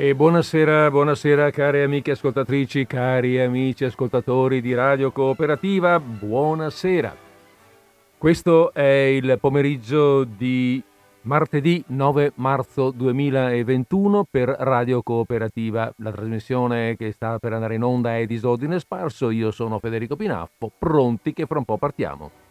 E buonasera, buonasera cari amiche ascoltatrici, cari amici ascoltatori di Radio Cooperativa, buonasera. Questo è il pomeriggio di martedì 9 marzo 2021 per Radio Cooperativa. La trasmissione che sta per andare in onda è Disordine Sparso, io sono Federico Pinaffo, pronti che fra un po' partiamo.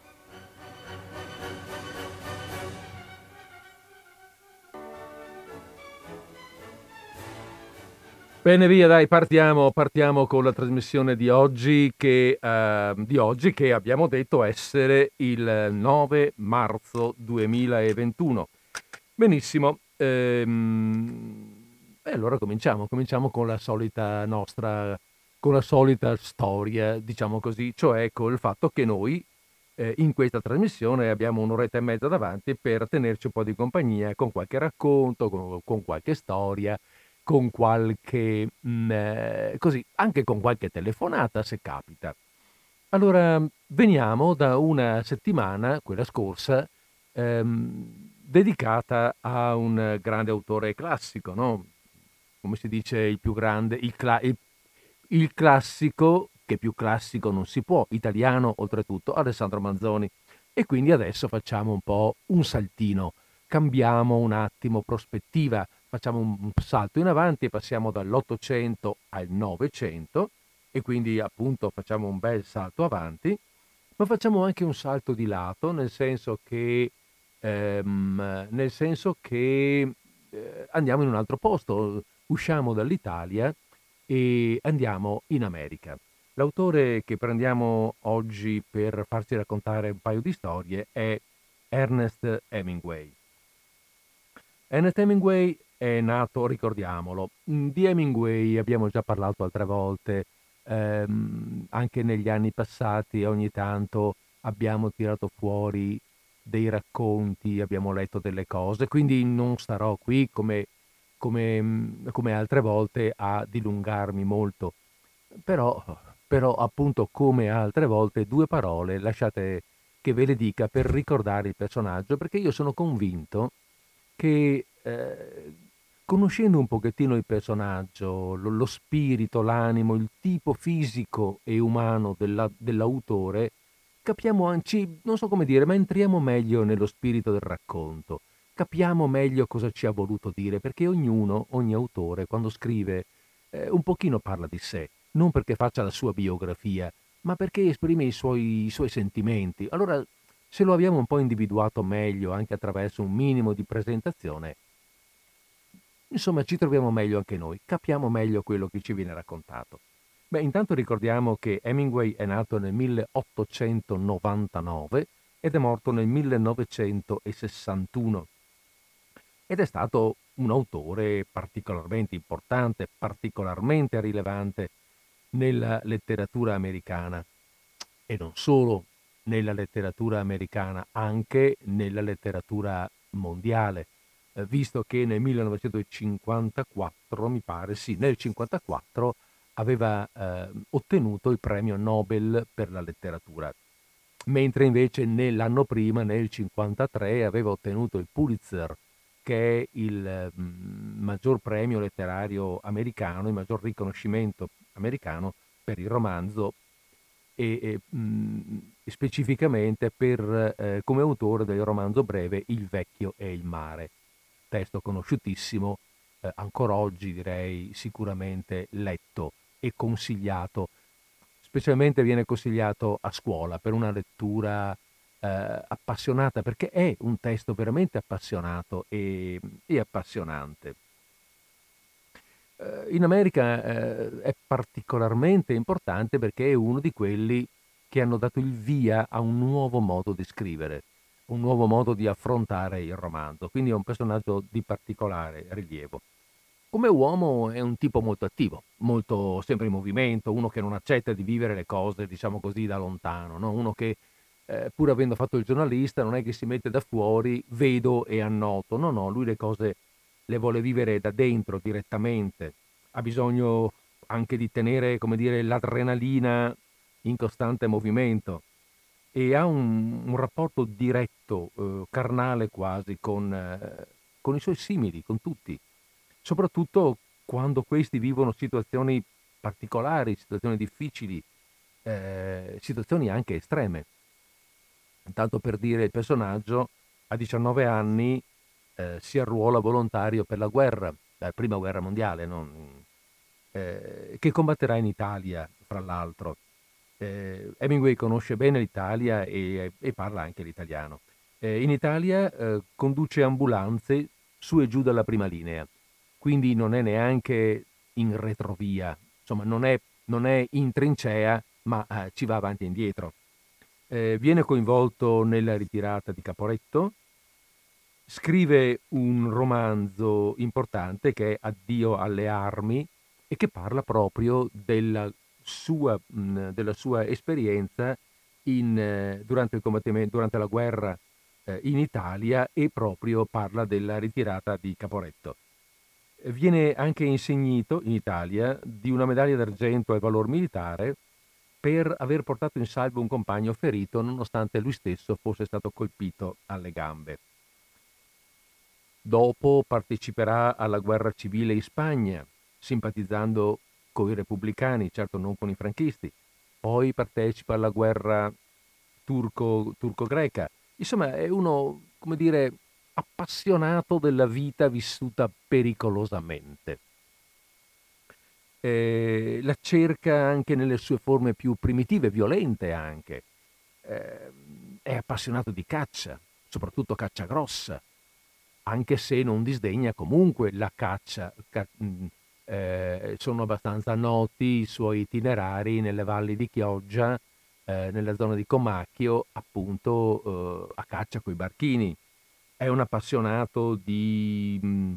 Bene, via, dai, partiamo, partiamo con la trasmissione di oggi, che, eh, di oggi che abbiamo detto essere il 9 marzo 2021. Benissimo, ehm, e allora cominciamo, cominciamo con la solita nostra, con la solita storia, diciamo così, cioè con il fatto che noi eh, in questa trasmissione abbiamo un'oretta e mezza davanti per tenerci un po' di compagnia con qualche racconto, con, con qualche storia, con qualche, mh, mm, eh, così, anche con qualche telefonata se capita. Allora, veniamo da una settimana, quella scorsa, ehm, dedicata a un grande autore classico, no? Come si dice, il più grande, il, cla- il, il classico, che più classico non si può, italiano oltretutto, Alessandro Manzoni. E quindi adesso facciamo un po' un saltino, cambiamo un attimo prospettiva, facciamo un salto in avanti e passiamo dall'Ottocento al Novecento e quindi appunto facciamo un bel salto avanti, ma facciamo anche un salto di lato, nel senso che, ehm, nel senso che eh, andiamo in un altro posto, usciamo dall'Italia e andiamo in America. L'autore che prendiamo oggi per farci raccontare un paio di storie è Ernest Hemingway. Ernest Hemingway è nato, ricordiamolo, mm, di Hemingway abbiamo già parlato altre volte, ehm, anche negli anni passati ogni tanto abbiamo tirato fuori dei racconti, abbiamo letto delle cose, quindi non starò qui come, come, mm, come altre volte a dilungarmi molto, però, però appunto come altre volte due parole lasciate che ve le dica per ricordare il personaggio, perché io sono convinto che eh, conoscendo un pochettino il personaggio, lo, lo spirito, l'animo, il tipo fisico e umano della, dell'autore, capiamo anzi, non so come dire, ma entriamo meglio nello spirito del racconto, capiamo meglio cosa ci ha voluto dire, perché ognuno, ogni autore, quando scrive, eh, un pochino parla di sé, non perché faccia la sua biografia, ma perché esprime i suoi, i suoi sentimenti. Allora, se lo abbiamo un po' individuato meglio anche attraverso un minimo di presentazione, Insomma, ci troviamo meglio anche noi, capiamo meglio quello che ci viene raccontato. Beh, intanto ricordiamo che Hemingway è nato nel 1899 ed è morto nel 1961 ed è stato un autore particolarmente importante, particolarmente rilevante nella letteratura americana e non solo nella letteratura americana, anche nella letteratura mondiale eh, visto che nel 1954, mi pare, sì, nel 1954 aveva eh, ottenuto il premio Nobel per la letteratura, mentre invece nell'anno prima, nel 1953, aveva ottenuto il Pulitzer, che è il mm, maggior premio letterario americano, il maggior riconoscimento americano per il romanzo e, e mh, mm, specificamente per, eh, come autore del romanzo breve Il vecchio e il mare testo conosciutissimo, eh, ancora oggi direi sicuramente letto e consigliato, specialmente viene consigliato a scuola per una lettura eh, appassionata, perché è un testo veramente appassionato e, e appassionante. Eh, in America eh, è particolarmente importante perché è uno di quelli che hanno dato il via a un nuovo modo di scrivere un nuovo modo di affrontare il romanzo, quindi è un personaggio di particolare rilievo. Come uomo è un tipo molto attivo, molto sempre in movimento, uno che non accetta di vivere le cose, diciamo così, da lontano, no? uno che eh, pur avendo fatto il giornalista non è che si mette da fuori, vedo e annoto, no, no, lui le cose le vuole vivere da dentro, direttamente, ha bisogno anche di tenere, come dire, l'adrenalina in costante movimento e ha un, un rapporto diretto, eh, carnale quasi, con, eh, con, i suoi simili, con tutti, soprattutto quando questi vivono situazioni particolari, situazioni difficili, eh, situazioni anche estreme. Tanto per dire, il personaggio a 19 anni eh, si arruola volontario per la guerra, la prima guerra mondiale, non, eh, che combatterà in Italia, fra l'altro. Eh, Hemingway conosce bene l'Italia e, e parla anche l'italiano. Eh, in Italia eh, conduce ambulanze su e giù dalla prima linea, quindi non è neanche in retrovia, insomma non è, non è in trincea, ma eh, ci va avanti e indietro. Eh, viene coinvolto nella ritirata di Caporetto, scrive un romanzo importante che è Addio alle armi e che parla proprio della sua, mh, della sua esperienza in, eh, durante durante la guerra eh, in Italia e proprio parla della ritirata di Caporetto. Viene anche insegnito in Italia di una medaglia d'argento al valor militare per aver portato in salvo un compagno ferito nonostante lui stesso fosse stato colpito alle gambe. Dopo parteciperà alla guerra civile in Spagna, simpatizzando con i repubblicani, certo non con i franchisti. Poi partecipa alla guerra turco, turco-greca. Insomma, è uno, come dire, appassionato della vita vissuta pericolosamente. Eh, la cerca anche nelle sue forme più primitive, violente anche. Eh, è appassionato di caccia, soprattutto caccia grossa, anche se non disdegna comunque la caccia. Ca- eh, sono abbastanza noti i suoi itinerari nelle valli di Chioggia, eh, nella zona di Comacchio, appunto eh, a caccia coi barchini è un appassionato di, mh,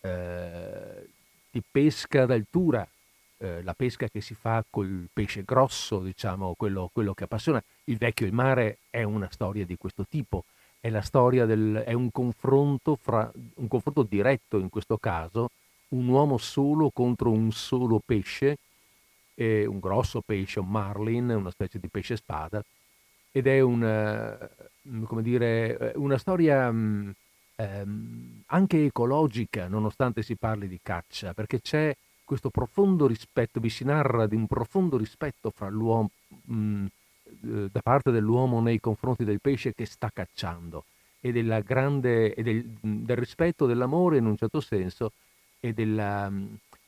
eh, di pesca d'altura, eh, la pesca che si fa col pesce grosso, diciamo, quello, quello, che appassiona. Il vecchio il mare è una storia di questo tipo, è, del, è un, confronto fra, un confronto diretto in questo caso, un uomo solo contro un solo pesce, eh, un grosso pesce, un marlin, una specie di pesce spada, ed è una, mm, come dire, eh, una storia mm, ehm, anche ecologica, nonostante si parli di caccia, perché c'è questo profondo rispetto, vi si narra di un profondo rispetto fra l'uomo, mh, mm, eh, da parte dell'uomo nei confronti del pesce che sta cacciando e, grande, e del, del, rispetto dell'amore in un certo senso e della,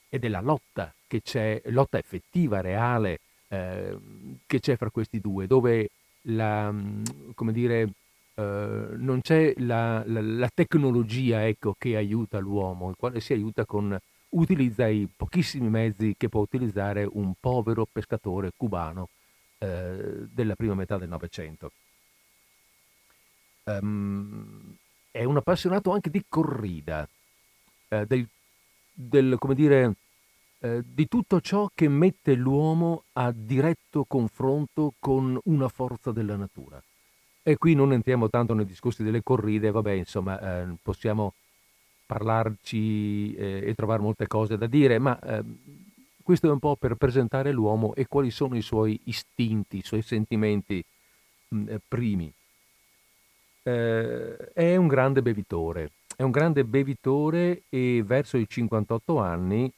e della lotta che c'è, lotta effettiva, reale, eh, che c'è fra questi due, dove la, come dire, Uh, non c'è la, la, la tecnologia ecco, che aiuta l'uomo, il quale si aiuta con, utilizza i pochissimi mezzi che può utilizzare un povero pescatore cubano uh, della prima metà del Novecento. Um, è un appassionato anche di corrida, uh, del, del, come dire, di tutto ciò che mette l'uomo a diretto confronto con una forza della natura. E qui non entriamo tanto nei discorsi delle corride, vabbè, insomma, eh, possiamo parlarci eh, e trovare molte cose da dire, ma eh, questo è un po' per presentare l'uomo e quali sono i suoi istinti, i suoi sentimenti mh, mm, eh, primi. Eh, è un grande bevitore, è un grande bevitore e verso i 58 anni,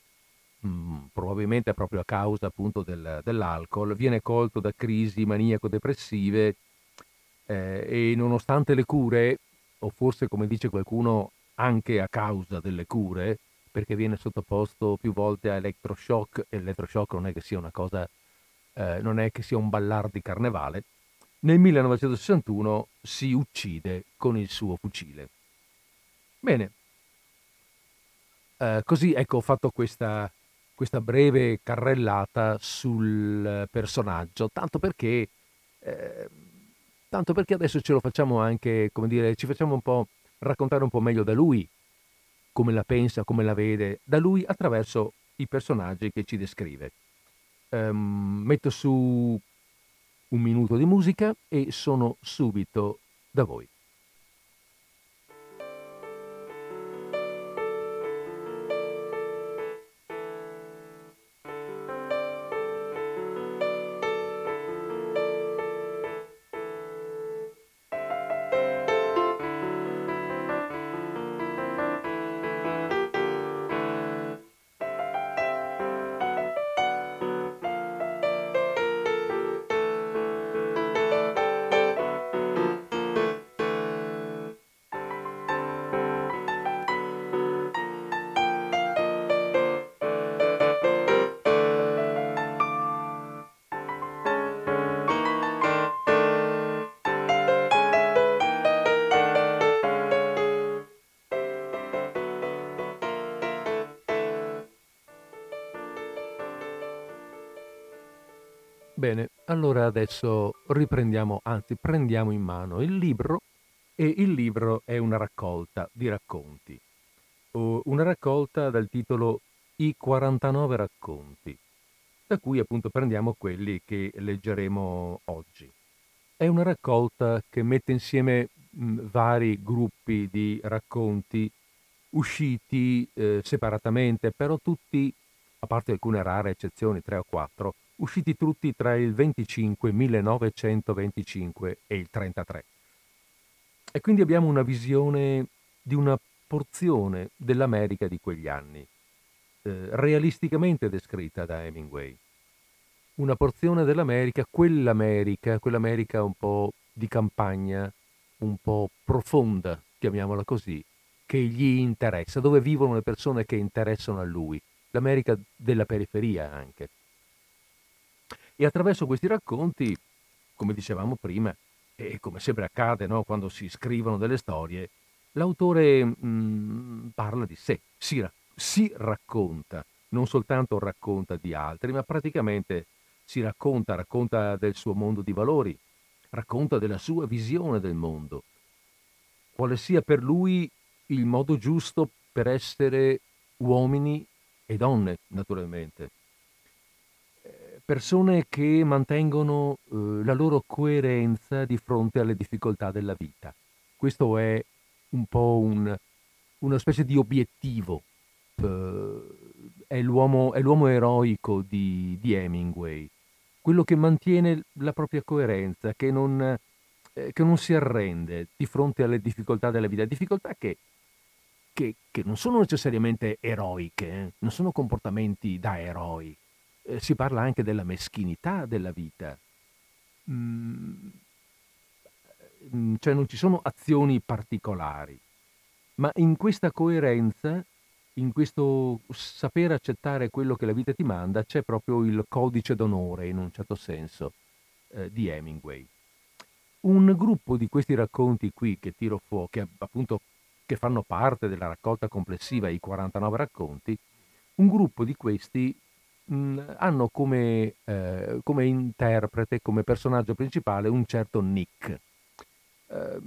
mh, mm, probabilmente proprio a causa appunto del, dell'alcol, viene colto da crisi maniaco-depressive eh, e nonostante le cure, o forse come dice qualcuno anche a causa delle cure, perché viene sottoposto più volte a elettroshock, e l'elettroshock non è che sia una cosa, eh, non è che sia un ballar di carnevale, nel 1961 si uccide con il suo fucile. Bene, eh, così ecco ho fatto questa, questa breve carrellata sul personaggio, tanto perché eh, tanto perché adesso ce lo facciamo anche, come dire, ci facciamo un po' raccontare un po' meglio da lui, come la pensa, come la vede, da lui attraverso i personaggi che ci descrive. Um, metto su un minuto di musica e sono subito da voi. Adesso riprendiamo, anzi prendiamo in mano il libro e il libro è una raccolta di racconti. Una raccolta dal titolo I 49 racconti, da cui appunto prendiamo quelli che leggeremo oggi. È una raccolta che mette insieme vari gruppi di racconti usciti eh, separatamente, però tutti, a parte alcune rare eccezioni, tre o quattro, usciti tutti tra il 25 1925 e il 33. E quindi abbiamo una visione di una porzione dell'America di quegli anni, eh, realisticamente descritta da Hemingway. Una porzione dell'America, quell'America, quell'America un po' di campagna, un po' profonda, chiamiamola così, che gli interessa, dove vivono le persone che interessano a lui, l'America della periferia anche. E attraverso questi racconti, come dicevamo prima, e come sempre accade no, quando si scrivono delle storie, l'autore mh, mm, parla di sé, si, si racconta, non soltanto racconta di altri, ma praticamente si racconta, racconta del suo mondo di valori, racconta della sua visione del mondo, quale sia per lui il modo giusto per essere uomini e donne, naturalmente persone che mantengono eh, la loro coerenza di fronte alle difficoltà della vita. Questo è un po' un, una specie di obiettivo, eh, è, l'uomo, è, l'uomo, eroico di, di, Hemingway, quello che mantiene la propria coerenza, che non, eh, che non si arrende di fronte alle difficoltà della vita, difficoltà che, che, che non sono necessariamente eroiche, eh, non sono comportamenti da eroi eh, si parla anche della meschinità della vita. Mm, mm, cioè non ci sono azioni particolari, ma in questa coerenza, in questo saper accettare quello che la vita ti manda, c'è proprio il codice d'onore, in un certo senso, eh, di Hemingway. Un gruppo di questi racconti qui che tiro fuori, che appunto che fanno parte della raccolta complessiva, i 49 racconti, un gruppo di questi mh, hanno come, eh, come, interprete, come personaggio principale un certo Nick. Eh,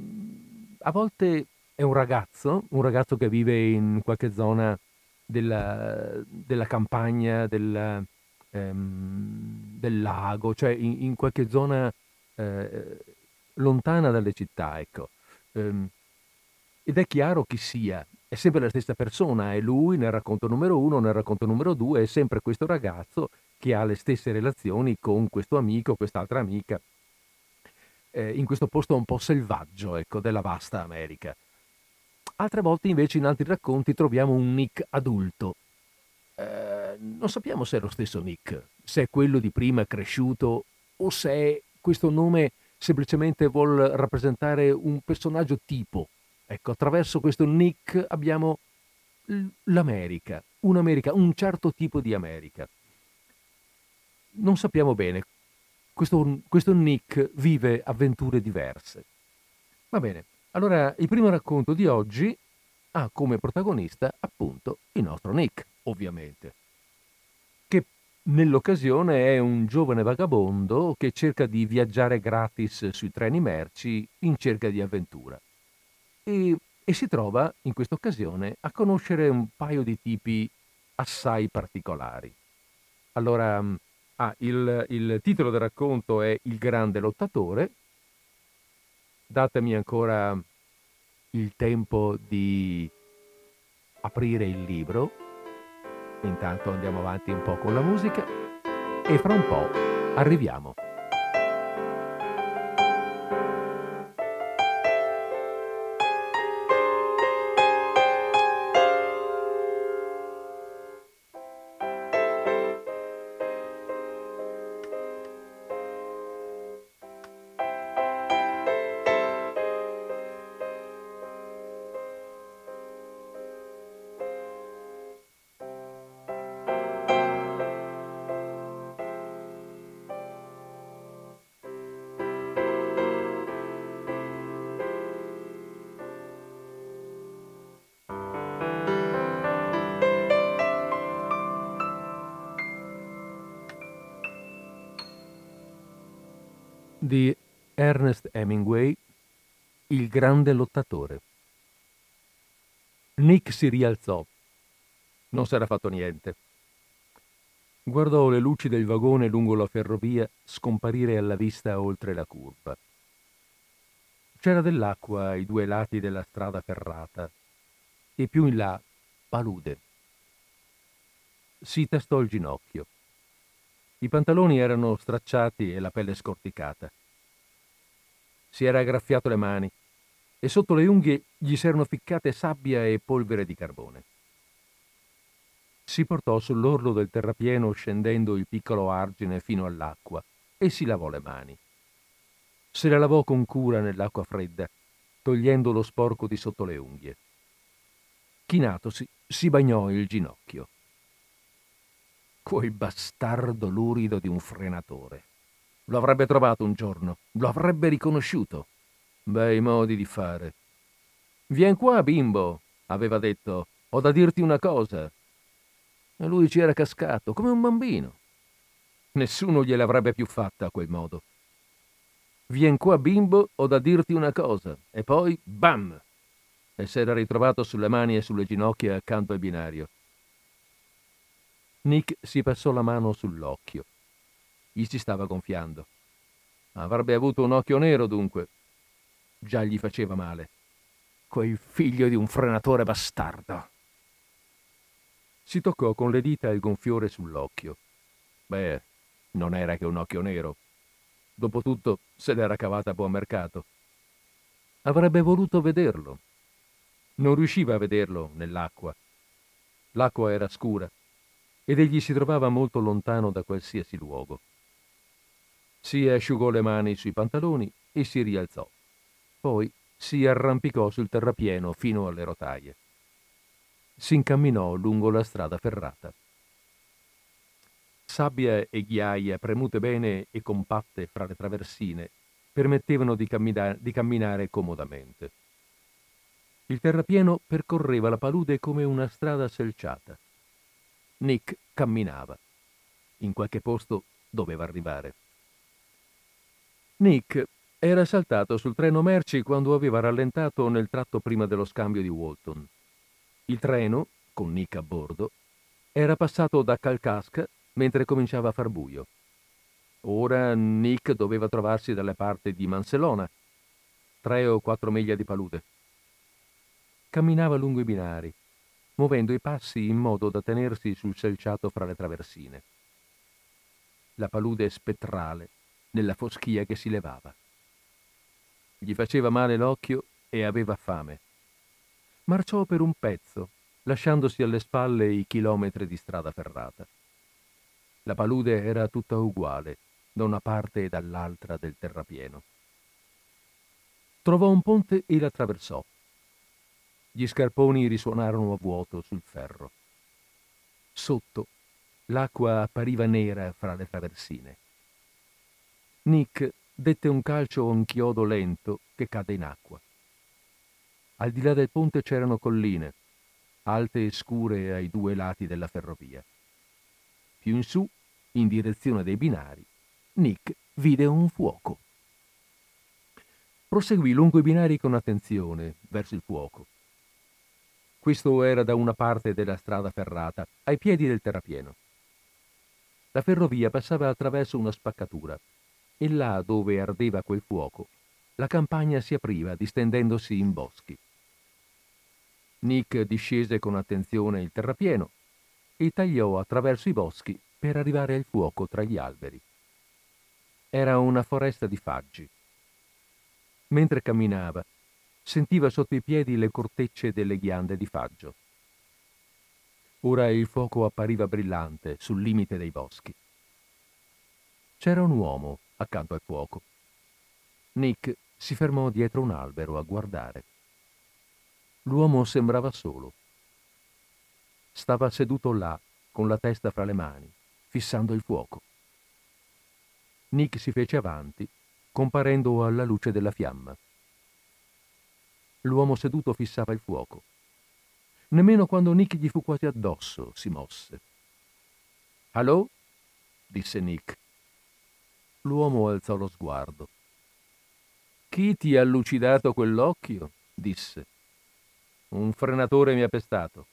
a volte è un ragazzo, un ragazzo che vive in qualche zona della, della campagna, del, ehm, del, lago, cioè in, in qualche zona eh, lontana dalle città, ecco. Ehm, ed è chiaro chi sia, è sempre la stessa persona, è lui nel racconto numero uno, nel racconto numero due, è sempre questo ragazzo che ha le stesse relazioni con questo amico, quest'altra amica, eh, in questo posto un po' selvaggio, ecco, della vasta America. Altre volte invece in altri racconti troviamo un Nick adulto. Eh, non sappiamo se è lo stesso Nick, se è quello di prima cresciuto o se questo nome semplicemente vuol rappresentare un personaggio tipo Ecco, attraverso questo Nick abbiamo l'America, un'America, un certo tipo di America. Non sappiamo bene, questo, questo Nick vive avventure diverse. Va bene, allora il primo racconto di oggi ha come protagonista appunto il nostro Nick, ovviamente, che nell'occasione è un giovane vagabondo che cerca di viaggiare gratis sui treni merci in cerca di avventura e, e si trova in questa occasione a conoscere un paio di tipi assai particolari. Allora, ah, il, il titolo del racconto è Il grande lottatore. Datemi ancora il tempo di aprire il libro. Intanto andiamo avanti un po' con la musica e fra un po' arriviamo. Ernest Hemingway Il grande lottatore. Nick si rialzò. Non s'era fatto niente. Guardò le luci del vagone lungo la ferrovia scomparire alla vista oltre la curva. C'era dell'acqua ai due lati della strada ferrata e più in là palude. Si tastò il ginocchio. I pantaloni erano stracciati e la pelle scorticata. Si era graffiato le mani e sotto le unghie gli s'erano ficcate sabbia e polvere di carbone. Si portò sull'orlo del terrapieno scendendo il piccolo argine fino all'acqua e si lavò le mani. Se le lavò con cura nell'acqua fredda, togliendo lo sporco di sotto le unghie. Chinatosi, si bagnò il ginocchio. Quel bastardo lurido di un frenatore. Lo avrebbe trovato un giorno, lo avrebbe riconosciuto. Bei modi di fare. Vien qua, bimbo, aveva detto, ho da dirti una cosa. E lui ci era cascato, come un bambino. Nessuno gliel'avrebbe più fatta a quel modo. Vien qua, bimbo, ho da dirti una cosa. E poi, bam! E s'era ritrovato sulle mani e sulle ginocchia accanto al binario. Nick si passò la mano sull'occhio. Gli si stava gonfiando. Avrebbe avuto un occhio nero, dunque. Già gli faceva male. Quel figlio di un frenatore bastardo. Si toccò con le dita il gonfiore sull'occhio. Beh, non era che un occhio nero. Dopotutto se l'era cavata a buon mercato. Avrebbe voluto vederlo. Non riusciva a vederlo nell'acqua. L'acqua era scura ed egli si trovava molto lontano da qualsiasi luogo. Si asciugò le mani sui pantaloni e si rialzò. Poi si arrampicò sul terrapieno fino alle rotaie. Si incamminò lungo la strada ferrata. Sabbia e ghiaia premute bene e compatte fra le traversine permettevano di, cammina- di camminare comodamente. Il terrapieno percorreva la palude come una strada selciata. Nick camminava. In qualche posto doveva arrivare. Nick era saltato sul treno merci quando aveva rallentato nel tratto prima dello scambio di Walton. Il treno, con Nick a bordo, era passato da Calcasca mentre cominciava a far buio. Ora Nick doveva trovarsi dalle parti di Manselona, tre o quattro miglia di palude. Camminava lungo i binari, muovendo i passi in modo da tenersi sul selciato fra le traversine. La palude spettrale nella foschia che si levava. Gli faceva male l'occhio e aveva fame. Marciò per un pezzo, lasciandosi alle spalle i chilometri di strada ferrata. La palude era tutta uguale, da una parte e dall'altra del terrapieno. Trovò un ponte e l'attraversò. Gli scarponi risuonarono a vuoto sul ferro. Sotto l'acqua appariva nera fra le traversine. Nick dette un calcio a un chiodo lento che cadde in acqua. Al di là del ponte c'erano colline, alte e scure ai due lati della ferrovia. Più in su, in direzione dei binari, Nick vide un fuoco. Proseguì lungo i binari con attenzione verso il fuoco. Questo era da una parte della strada ferrata, ai piedi del terrapieno. La ferrovia passava attraverso una spaccatura e là dove ardeva quel fuoco, la campagna si apriva distendendosi in boschi. Nick discese con attenzione il terrapieno e tagliò attraverso i boschi per arrivare al fuoco tra gli alberi. Era una foresta di faggi. Mentre camminava, sentiva sotto i piedi le cortecce delle ghiande di faggio. Ora il fuoco appariva brillante sul limite dei boschi. C'era un uomo accanto al fuoco. Nick si fermò dietro un albero a guardare. L'uomo sembrava solo. Stava seduto là, con la testa fra le mani, fissando il fuoco. Nick si fece avanti, comparendo alla luce della fiamma. L'uomo seduto fissava il fuoco. Nemmeno quando Nick gli fu quasi addosso si mosse. Allo? disse Nick. L'uomo alzò lo sguardo. Chi ti ha lucidato quell'occhio? disse. Un frenatore mi ha pestato.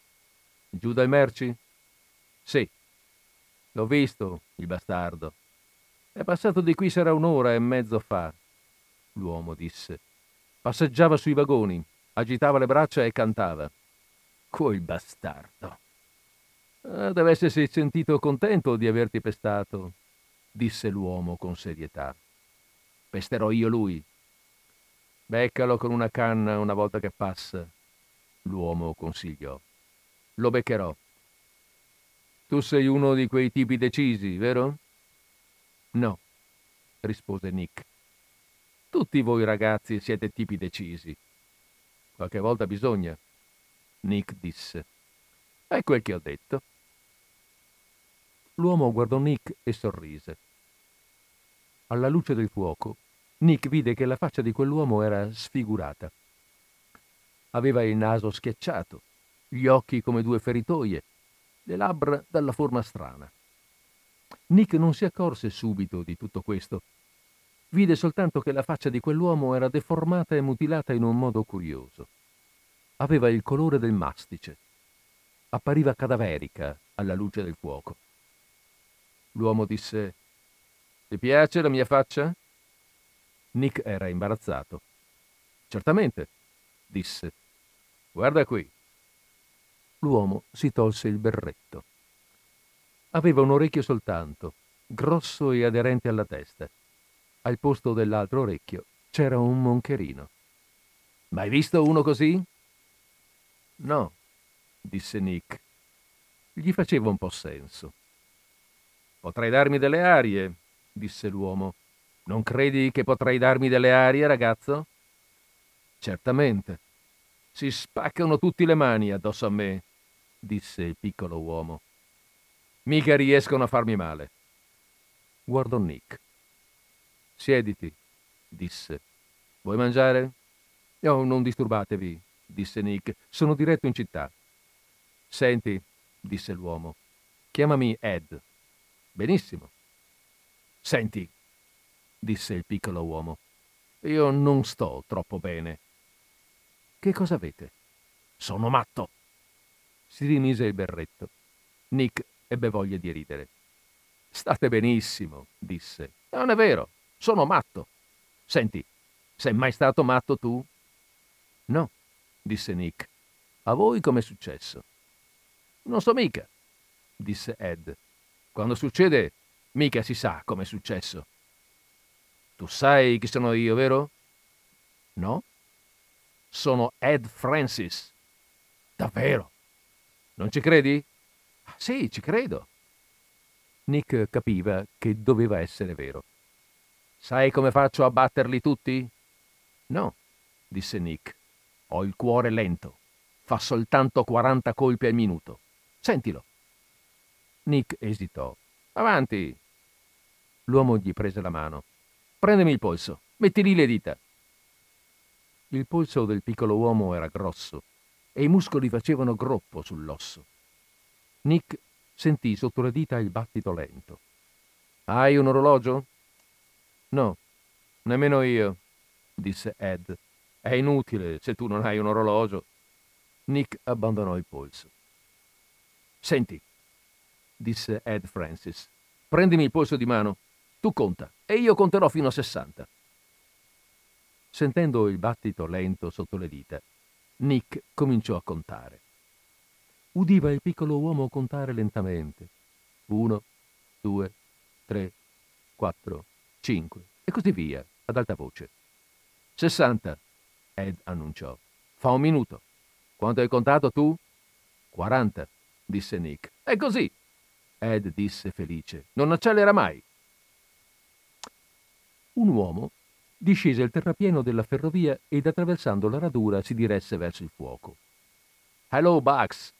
Giù dai merci? Sì. L'ho visto, il bastardo. È passato di qui sarà un'ora e mezzo fa, l'uomo disse. Passeggiava sui vagoni, agitava le braccia e cantava. Quel bastardo. Ah, deve essersi sentito contento di averti pestato, disse l'uomo con serietà. Pesterò io lui. Beccalo con una canna una volta che passa, l'uomo consigliò. Lo beccherò. Tu sei uno di quei tipi decisi, vero? No, rispose Nick. Tutti voi ragazzi siete tipi decisi. Qualche volta bisogna, Nick disse. È quel che ho detto. L'uomo guardò Nick e sorrise. Alla luce del fuoco, Nick vide che la faccia di quell'uomo era sfigurata. Aveva il naso schiacciato, gli occhi come due feritoie, le labbra dalla forma strana. Nick non si accorse subito di tutto questo. Vide soltanto che la faccia di quell'uomo era deformata e mutilata in un modo curioso. Aveva il colore del mastice. Appariva cadaverica alla luce del fuoco. L'uomo disse: Ti piace la mia faccia? Nick era imbarazzato. Certamente, disse. Guarda qui. L'uomo si tolse il berretto. Aveva un orecchio soltanto, grosso e aderente alla testa. Al posto dell'altro orecchio c'era un moncherino. Mai visto uno così? No, disse Nick. Gli faceva un po' senso. Potrei darmi delle arie, disse l'uomo. Non credi che potrei darmi delle arie, ragazzo? Certamente. Si spaccano tutti le mani addosso a me, disse il piccolo uomo. Mica riescono a farmi male. Guardò Nick. Siediti, disse. Vuoi mangiare? Oh, non disturbatevi, disse Nick. Sono diretto in città. Senti, disse l'uomo, chiamami Ed. Benissimo. Senti, disse il piccolo uomo. Io non sto troppo bene. Che cosa avete? Sono matto. Si rimise il berretto. Nick ebbe voglia di ridere. State benissimo, disse. Non è vero, sono matto. Senti, sei mai stato matto tu? No, disse Nick. A voi com'è successo? Non so mica, disse Ed. Quando succede, mica si sa com'è successo. Tu sai chi sono io, vero? No? Sono Ed Francis. Davvero? Non ci credi? Sì, ci credo. Nick capiva che doveva essere vero. Sai come faccio a batterli tutti? No, disse Nick. Ho il cuore lento. Fa soltanto 40 colpi al minuto. Sentilo. Nick esitò. Avanti. L'uomo gli prese la mano. Prendimi il polso, metti lì le dita. Il polso del piccolo uomo era grosso e i muscoli facevano groppo sull'osso. Nick sentì sotto le dita il battito lento. Hai un orologio? No, nemmeno io, disse Ed. È inutile se tu non hai un orologio. Nick abbandonò il polso. Senti, disse Ed Francis, prendimi il polso di mano. Tu conta e io conterò fino a 60. Sentendo il battito lento sotto le dita, Nick cominciò a contare. Udiva il piccolo uomo contare lentamente. Uno, due, tre, quattro, cinque e così via, ad alta voce. 60, Ed annunciò. Fa un minuto. Quanto hai contato tu? 40, disse Nick. È così. Ed disse felice. Non accelera mai un uomo discese il terrapieno della ferrovia ed attraversando la radura si diresse verso il fuoco. Hello, Bugs,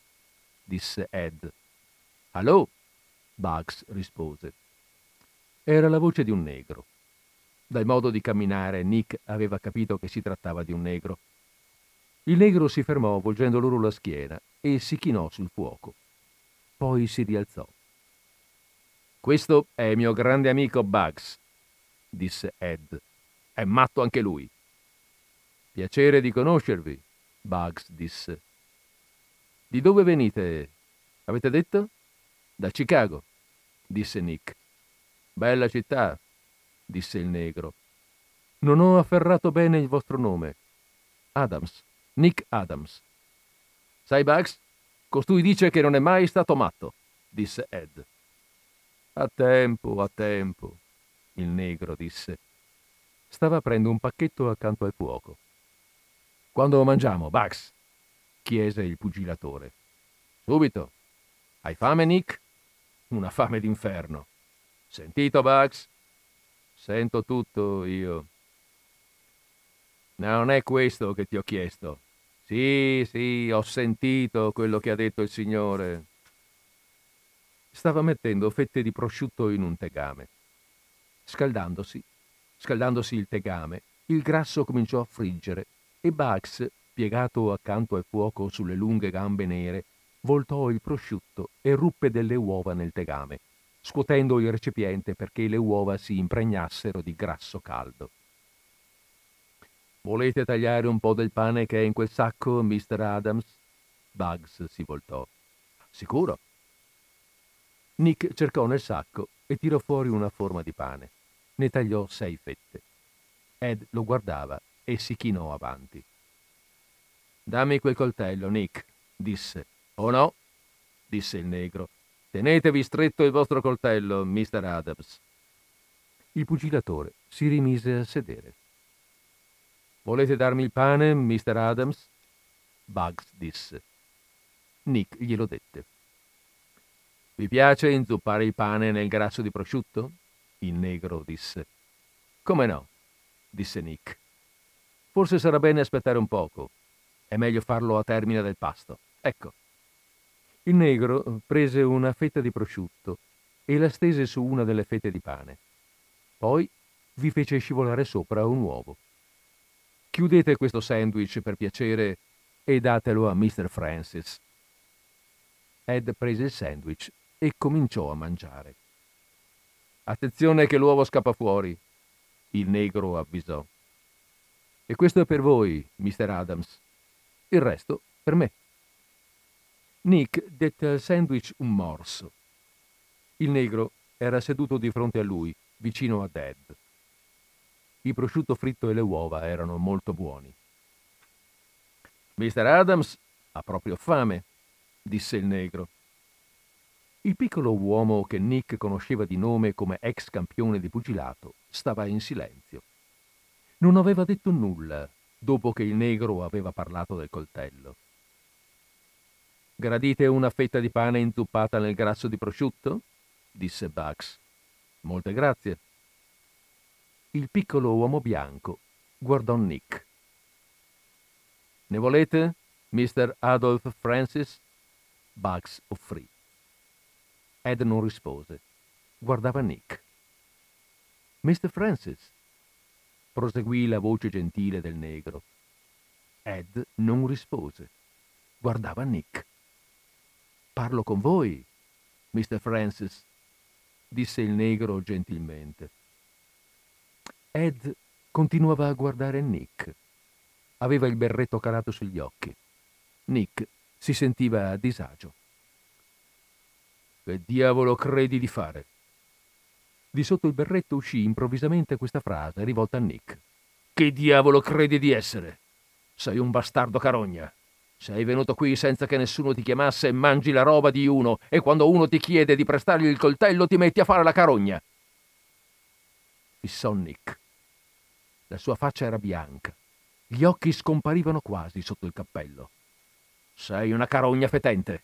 disse Ed. Hello, Bugs rispose. Era la voce di un negro. Dal modo di camminare Nick aveva capito che si trattava di un negro. Il negro si fermò volgendo loro la schiena e si chinò sul fuoco. Poi si rialzò. Questo è mio grande amico Bugs, disse Ed. È matto anche lui. Piacere di conoscervi, Bugs disse. Di dove venite? Avete detto? Da Chicago, disse Nick. Bella città, disse il negro. Non ho afferrato bene il vostro nome. Adams, Nick Adams. Sai, Bugs, costui dice che non è mai stato matto, disse Ed. A tempo, a tempo, il negro disse. Stava aprendo un pacchetto accanto al fuoco. Quando mangiamo, Bugs? chiese il pugilatore. Subito. Hai fame, Nick? Una fame d'inferno. Sentito, Bugs? Sento tutto io. Non è questo che ti ho chiesto. Sì, sì, ho sentito quello che ha detto il Signore. Stava mettendo fette di prosciutto in un tegame. Scaldandosi, scaldandosi il tegame, il grasso cominciò a friggere e Bugs, piegato accanto al fuoco sulle lunghe gambe nere, voltò il prosciutto e ruppe delle uova nel tegame, scuotendo il recipiente perché le uova si impregnassero di grasso caldo. Volete tagliare un po' del pane che è in quel sacco, Mr. Adams? Bugs si voltò. Sicuro? Nick cercò nel sacco e tirò fuori una forma di pane. Ne tagliò sei fette. Ed lo guardava e si chinò avanti. Dammi quel coltello, Nick, disse. Oh no, disse il negro. Tenetevi stretto il vostro coltello, Mr. Adams. Il pugilatore si rimise a sedere. Volete darmi il pane, Mr. Adams? Bugs disse. Nick glielo dette. Vi piace inzuppare il pane nel grasso di prosciutto? Il negro disse. Come no? disse Nick. Forse sarà bene aspettare un poco. È meglio farlo a termine del pasto. Ecco. Il negro prese una fetta di prosciutto e la stese su una delle fette di pane. Poi vi fece scivolare sopra un uovo. Chiudete questo sandwich per piacere e datelo a Mr. Francis. Ed prese il sandwich e cominciò a mangiare. Attenzione che l'uovo scappa fuori, il negro avvisò. E questo è per voi, Mr. Adams. Il resto per me. Nick dette al sandwich un morso. Il negro era seduto di fronte a lui, vicino a Ed. Il prosciutto fritto e le uova erano molto buoni. Mr. Adams ha proprio fame, disse il negro. Il piccolo uomo che Nick conosceva di nome come ex campione di pugilato stava in silenzio. Non aveva detto nulla dopo che il negro aveva parlato del coltello. Gradite una fetta di pane inzuppata nel grasso di prosciutto? disse Bugs. Molte grazie il piccolo uomo bianco guardò Nick. Ne volete, Mr. Adolf Francis? Bugs offrì. Ed non rispose. Guardava Nick. Mr. Francis, proseguì la voce gentile del negro. Ed non rispose. Guardava Nick. Parlo con voi, Mr. Francis, disse il negro gentilmente. Ed continuava a guardare Nick. Aveva il berretto calato sugli occhi. Nick si sentiva a disagio. Che diavolo credi di fare? Di sotto il berretto uscì improvvisamente questa frase rivolta a Nick. Che diavolo credi di essere? Sei un bastardo carogna. Sei venuto qui senza che nessuno ti chiamasse e mangi la roba di uno e quando uno ti chiede di prestargli il coltello ti metti a fare la carogna. Fissò Nick. La sua faccia era bianca. Gli occhi scomparivano quasi sotto il cappello. Sei una carogna fetente.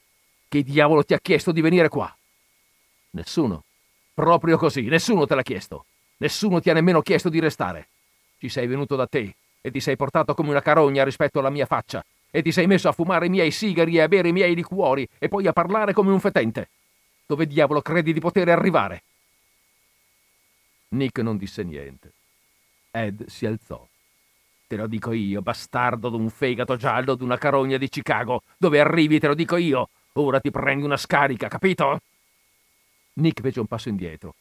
Chi diavolo ti ha chiesto di venire qua? Nessuno. Proprio così, nessuno te l'ha chiesto. Nessuno ti ha nemmeno chiesto di restare. Ci sei venuto da te e ti sei portato come una carogna rispetto alla mia faccia e ti sei messo a fumare i miei sigari e a bere i miei liquori e poi a parlare come un fetente. Dove diavolo credi di poter arrivare? Nick non disse niente. Ed si alzò. Te lo dico io, bastardo d'un fegato giallo d'una carogna di Chicago. Dove arrivi te lo dico io. Ora ti prendi una scarica, capito? Nick fece un passo indietro.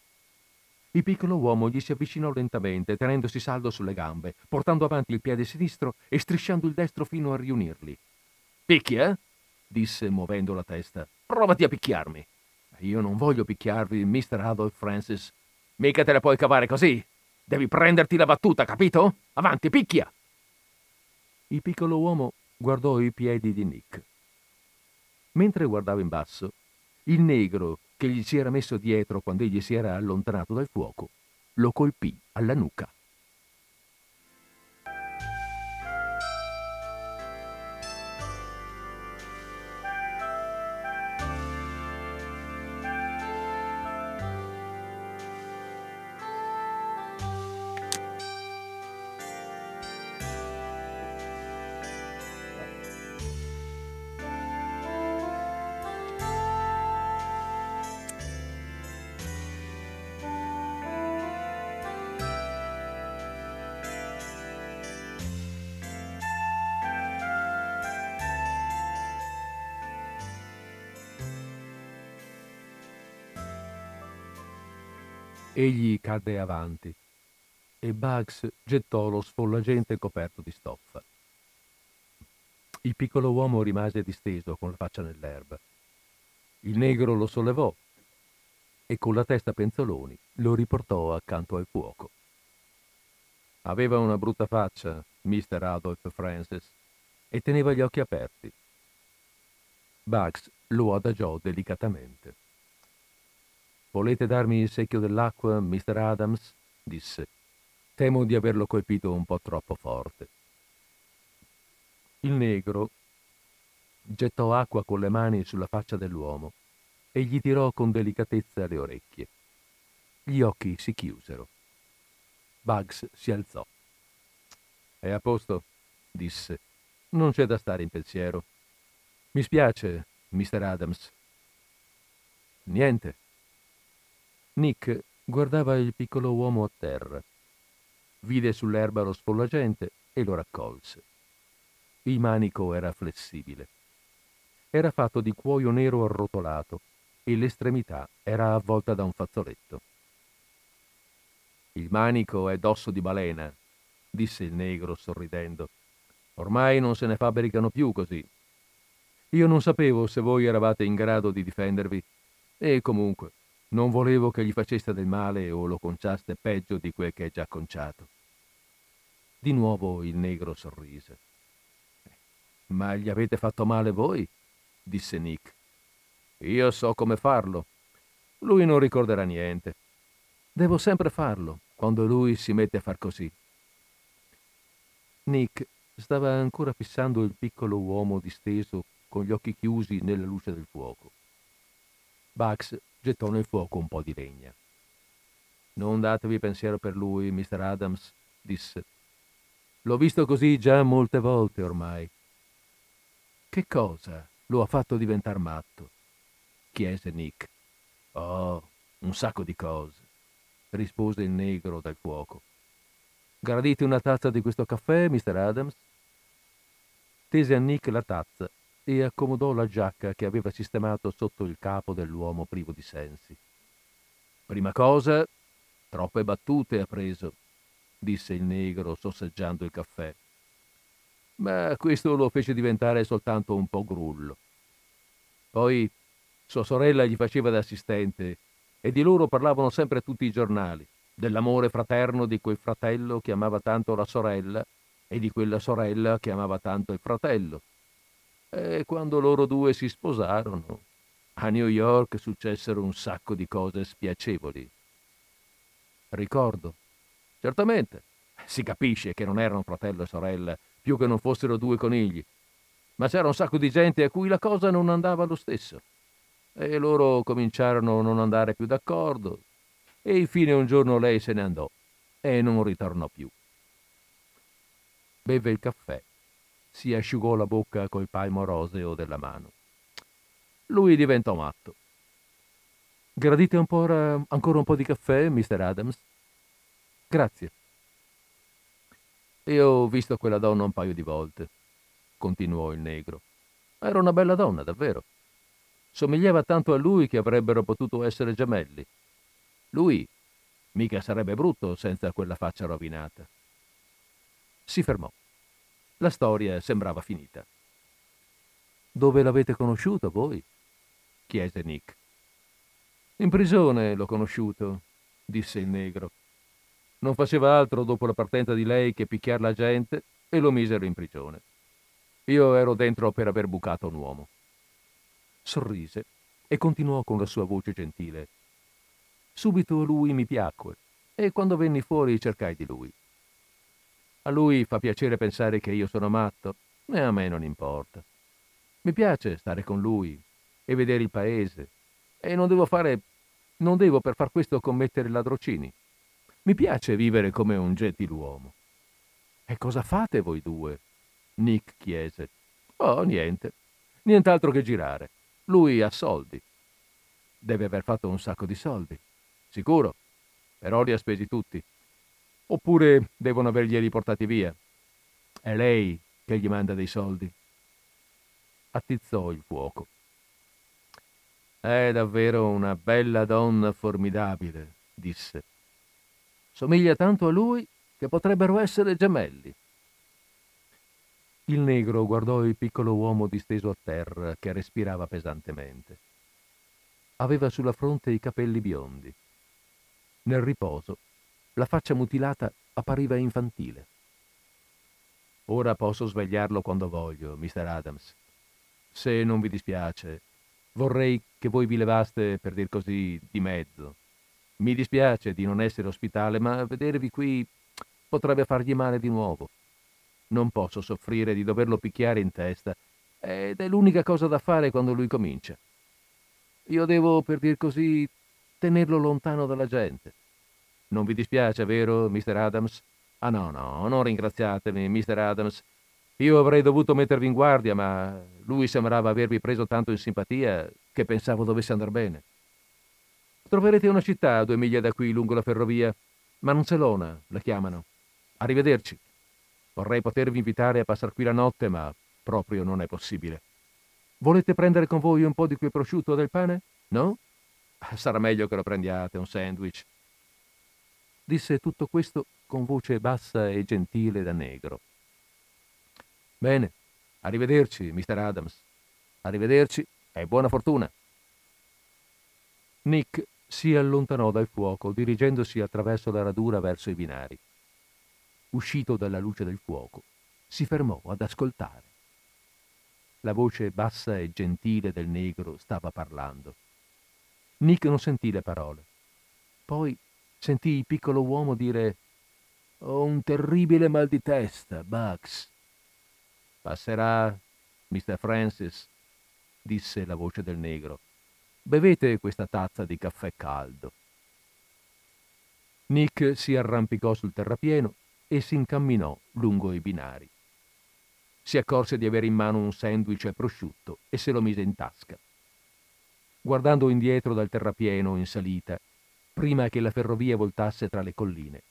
Il piccolo uomo gli si avvicinò lentamente, tenendosi saldo sulle gambe, portando avanti il piede sinistro e strisciando il destro fino a riunirli. Picchia? disse muovendo la testa. Provati a picchiarmi. Io non voglio picchiarvi, Mr. Adolf Francis. Mica te la puoi cavare così. Devi prenderti la battuta, capito? Avanti, picchia! Il piccolo uomo guardò i piedi di Nick. Mentre guardava in basso, il negro che gli si era messo dietro quando egli si era allontanato dal fuoco lo colpì alla nuca. Egli cadde avanti e Bugs gettò lo sfollagente coperto di stoffa. Il piccolo uomo rimase disteso con la faccia nell'erba. Il negro lo sollevò e con la testa penzoloni lo riportò accanto al fuoco. Aveva una brutta faccia, Mr. Adolf Francis, e teneva gli occhi aperti. Bugs lo adagiò delicatamente. Volete darmi il secchio dell'acqua, Mr. Adams? disse. Temo di averlo colpito un po' troppo forte. Il negro gettò acqua con le mani sulla faccia dell'uomo e gli tirò con delicatezza le orecchie. Gli occhi si chiusero. Bugs si alzò. È a posto, disse. Non c'è da stare in pensiero. Mi spiace, Mr. Adams. Niente, Nick guardava il piccolo uomo a terra. Vide sull'erba lo sfollagente e lo raccolse. Il manico era flessibile. Era fatto di cuoio nero arrotolato e l'estremità era avvolta da un fazzoletto. Il manico è d'osso di balena, disse il negro sorridendo. Ormai non se ne fabbricano più così. Io non sapevo se voi eravate in grado di difendervi e comunque non volevo che gli faceste del male o lo conciaste peggio di quel che è già conciato. Di nuovo il negro sorrise. Ma gli avete fatto male voi? disse Nick. Io so come farlo. Lui non ricorderà niente. Devo sempre farlo quando lui si mette a far così. Nick stava ancora fissando il piccolo uomo disteso con gli occhi chiusi nella luce del fuoco. Bugs gettò nel fuoco un po' di legna. Non datevi pensiero per lui, Mr. Adams, disse. L'ho visto così già molte volte ormai. Che cosa lo ha fatto diventare matto? chiese Nick. Oh, un sacco di cose, rispose il negro dal fuoco. Gradite una tazza di questo caffè, Mr. Adams? Tese a Nick la tazza e accomodò la giacca che aveva sistemato sotto il capo dell'uomo privo di sensi. Prima cosa, troppe battute ha preso, disse il negro sosseggiando il caffè. Ma questo lo fece diventare soltanto un po' grullo. Poi sua sorella gli faceva da assistente e di loro parlavano sempre tutti i giornali, dell'amore fraterno di quel fratello che amava tanto la sorella e di quella sorella che amava tanto il fratello e quando loro due si sposarono, a New York successero un sacco di cose spiacevoli. Ricordo. Certamente. Si capisce che non erano fratello e sorella, più che non fossero due conigli. Ma c'era un sacco di gente a cui la cosa non andava lo stesso. E loro cominciarono a non andare più d'accordo. E infine un giorno lei se ne andò e non ritornò più. Beve il caffè si asciugò la bocca col palmo roseo della mano. Lui diventò matto. Gradite ancora, ancora un po' di caffè, Mr. Adams? Grazie. Io ho visto quella donna un paio di volte, continuò il negro. Era una bella donna, davvero. Somigliava tanto a lui che avrebbero potuto essere gemelli. Lui Mica sarebbe brutto senza quella faccia rovinata. Si fermò. La storia sembrava finita. Dove l'avete conosciuto voi? chiese Nick. In prigione l'ho conosciuto, disse il negro. Non faceva altro dopo la partenza di lei che picchiar la gente e lo misero in prigione. Io ero dentro per aver bucato un uomo. Sorrise e continuò con la sua voce gentile. Subito lui mi piacque e quando venni fuori cercai di lui. A lui fa piacere pensare che io sono matto e a me non importa. Mi piace stare con lui e vedere il paese e non devo fare non devo per far questo commettere ladrocini. Mi piace vivere come un gentiluomo. E cosa fate voi due? Nick chiese. Oh, niente. Nient'altro che girare. Lui ha soldi. Deve aver fatto un sacco di soldi. Sicuro. Però li ha spesi tutti. Oppure devono averglieli portati via. È lei che gli manda dei soldi. Attizzò il fuoco. È davvero una bella donna formidabile, disse. Somiglia tanto a lui che potrebbero essere gemelli. Il negro guardò il piccolo uomo disteso a terra che respirava pesantemente. Aveva sulla fronte i capelli biondi. Nel riposo, la faccia mutilata appariva infantile. Ora posso svegliarlo quando voglio, Mr. Adams. Se non vi dispiace, vorrei che voi vi levaste, per dir così, di mezzo. Mi dispiace di non essere ospitale, ma vedervi qui potrebbe fargli male di nuovo. Non posso soffrire di doverlo picchiare in testa ed è l'unica cosa da fare quando lui comincia. Io devo, per dir così, tenerlo lontano dalla gente. Non vi dispiace, vero, Mr. Adams? Ah no, no, non ringraziatemi, Mr. Adams. Io avrei dovuto mettervi in guardia, ma lui sembrava avervi preso tanto in simpatia che pensavo dovesse andar bene. Troverete una città a due miglia da qui lungo la ferrovia. Mancelona la chiamano. Arrivederci. Vorrei potervi invitare a passare qui la notte, ma proprio non è possibile. Volete prendere con voi un po' di quel prosciutto o del pane? No? Sarà meglio che lo prendiate, un sandwich. Disse tutto questo con voce bassa e gentile da negro. Bene, arrivederci, Mr. Adams. Arrivederci e buona fortuna. Nick si allontanò dal fuoco, dirigendosi attraverso la radura verso i binari. Uscito dalla luce del fuoco, si fermò ad ascoltare. La voce bassa e gentile del negro stava parlando. Nick non sentì le parole. Poi sentì il piccolo uomo dire Ho un terribile mal di testa, Bugs. Passerà, Mr. Francis, disse la voce del negro. Bevete questa tazza di caffè caldo. Nick si arrampicò sul terrapieno e si incamminò lungo i binari. Si accorse di avere in mano un sandwich e prosciutto e se lo mise in tasca. Guardando indietro dal terrapieno in salita, prima che la ferrovia voltasse tra le colline,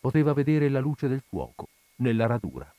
poteva vedere la luce del fuoco nella radura.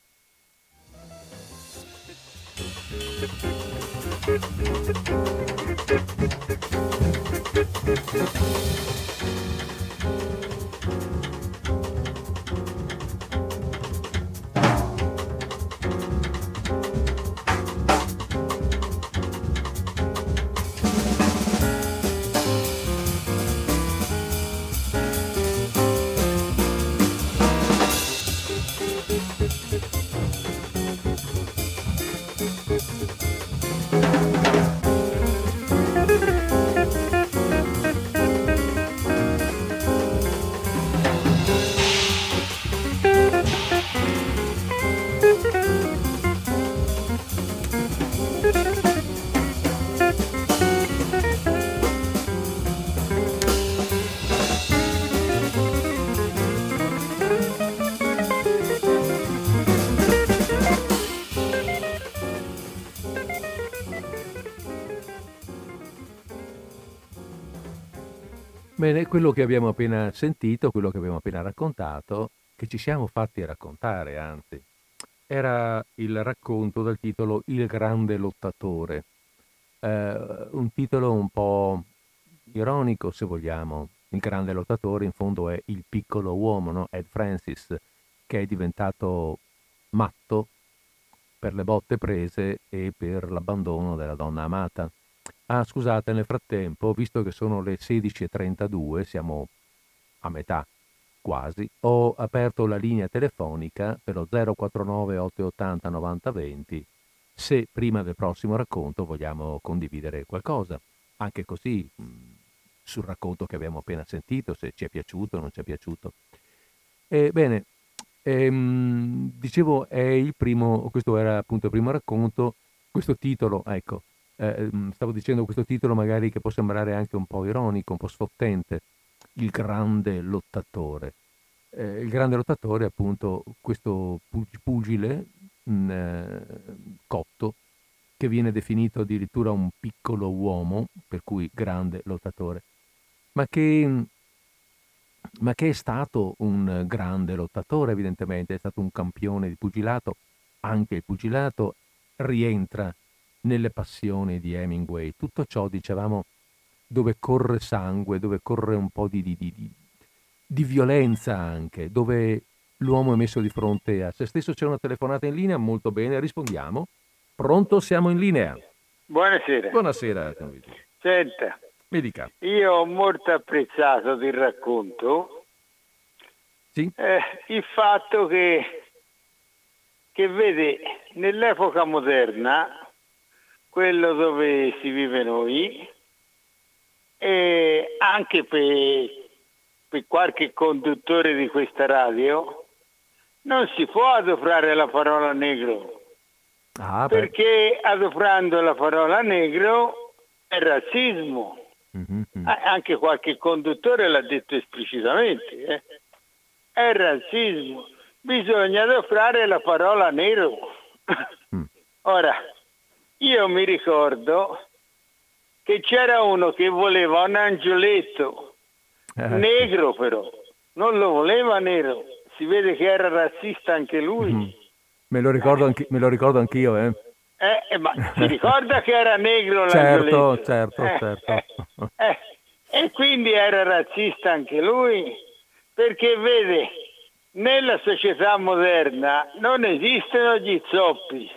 Bene, quello che abbiamo appena sentito, quello che abbiamo appena raccontato, che ci siamo fatti raccontare, anzi, era il racconto dal titolo Il grande lottatore, eh, un titolo un po' ironico, se vogliamo, il grande lottatore in fondo è il piccolo uomo, no? Ed Francis, che è diventato matto per le botte prese e per l'abbandono della donna amata. Ah, scusate, nel frattempo, visto che sono le 16.32, siamo a metà quasi, ho aperto la linea telefonica per lo 049 880 9020 se prima del prossimo racconto vogliamo condividere qualcosa, anche così sul racconto che abbiamo appena sentito, se ci è piaciuto o non ci è piaciuto. Ebbene, ehm, dicevo, è il primo, questo era appunto il primo racconto, questo titolo, ecco, eh, stavo dicendo questo titolo magari che può sembrare anche un po' ironico, un po' sfottente, il grande lottatore. Eh, il grande lottatore è appunto questo pugile mh, eh, cotto che viene definito addirittura un piccolo uomo, per cui grande lottatore. Ma che, ma che è stato un grande lottatore evidentemente, è stato un campione di pugilato, anche il pugilato rientra nelle passioni di Hemingway. Tutto ciò, dicevamo, dove corre sangue, dove corre un po' di, di, di, di, violenza anche, dove l'uomo è messo di fronte a se stesso. C'è una telefonata in linea, molto bene, rispondiamo. Pronto, siamo in linea. Buonasera. Buonasera. Senta, mi dica. Io ho molto apprezzato del racconto sì? eh, il fatto che, che vede nell'epoca moderna, quello dove si vive noi, e anche per, per qualche conduttore di questa radio, non si può adoprare la parola negro. Ah, perché adoprando la parola negro è razzismo. Mm-hmm. Anche qualche conduttore l'ha detto esplicitamente. Eh? È razzismo. Bisogna adoprare la parola nero. Mm. Ora, io mi ricordo che c'era uno che voleva un angioletto eh. negro però, non lo voleva nero. Si vede che era razzista anche lui. Mm. Me, lo ricordo anche, me lo ricordo anch'io, eh. Eh, ma si ricorda che era negro certo, certo, eh, certo. Eh, e quindi era razzista anche lui, perché vede, nella società moderna non esistono gli zoppi,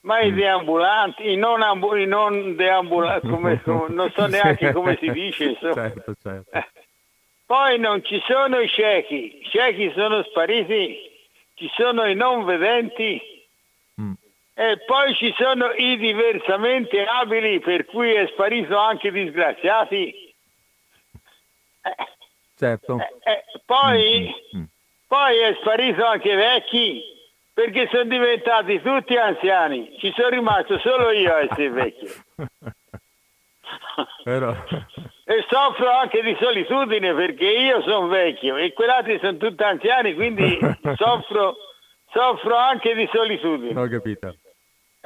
ma i mm. deambulanti, i non, ambu- i non deambulanti, come, come, non so neanche come si dice. Certo, certo. Eh. Poi non ci sono i ciechi, i ciechi sono spariti, ci sono i non vedenti e poi ci sono i diversamente abili, per cui è sparito anche disgraziati. Certo. Eh, eh, poi, mm-hmm. poi è sparito anche vecchi, perché sono diventati tutti anziani. Ci sono rimasto solo io a essere vecchio. Però... e soffro anche di solitudine perché io sono vecchio e quell'altri sono tutti anziani, quindi soffro, soffro anche di solitudine. Ho capito.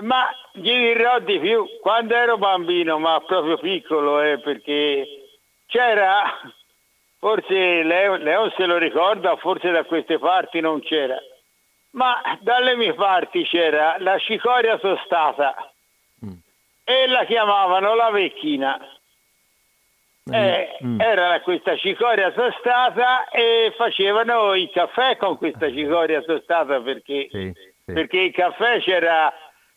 Ma gli dirò di più, quando ero bambino, ma proprio piccolo, eh, perché c'era, forse Leon, Leon se lo ricorda, forse da queste parti non c'era, ma dalle mie parti c'era la cicoria tostata mm. e la chiamavano la vecchina. Mm. Eh, mm. Era questa cicoria tostata e facevano il caffè con questa cicoria tostata perché, sì, sì. perché il caffè c'era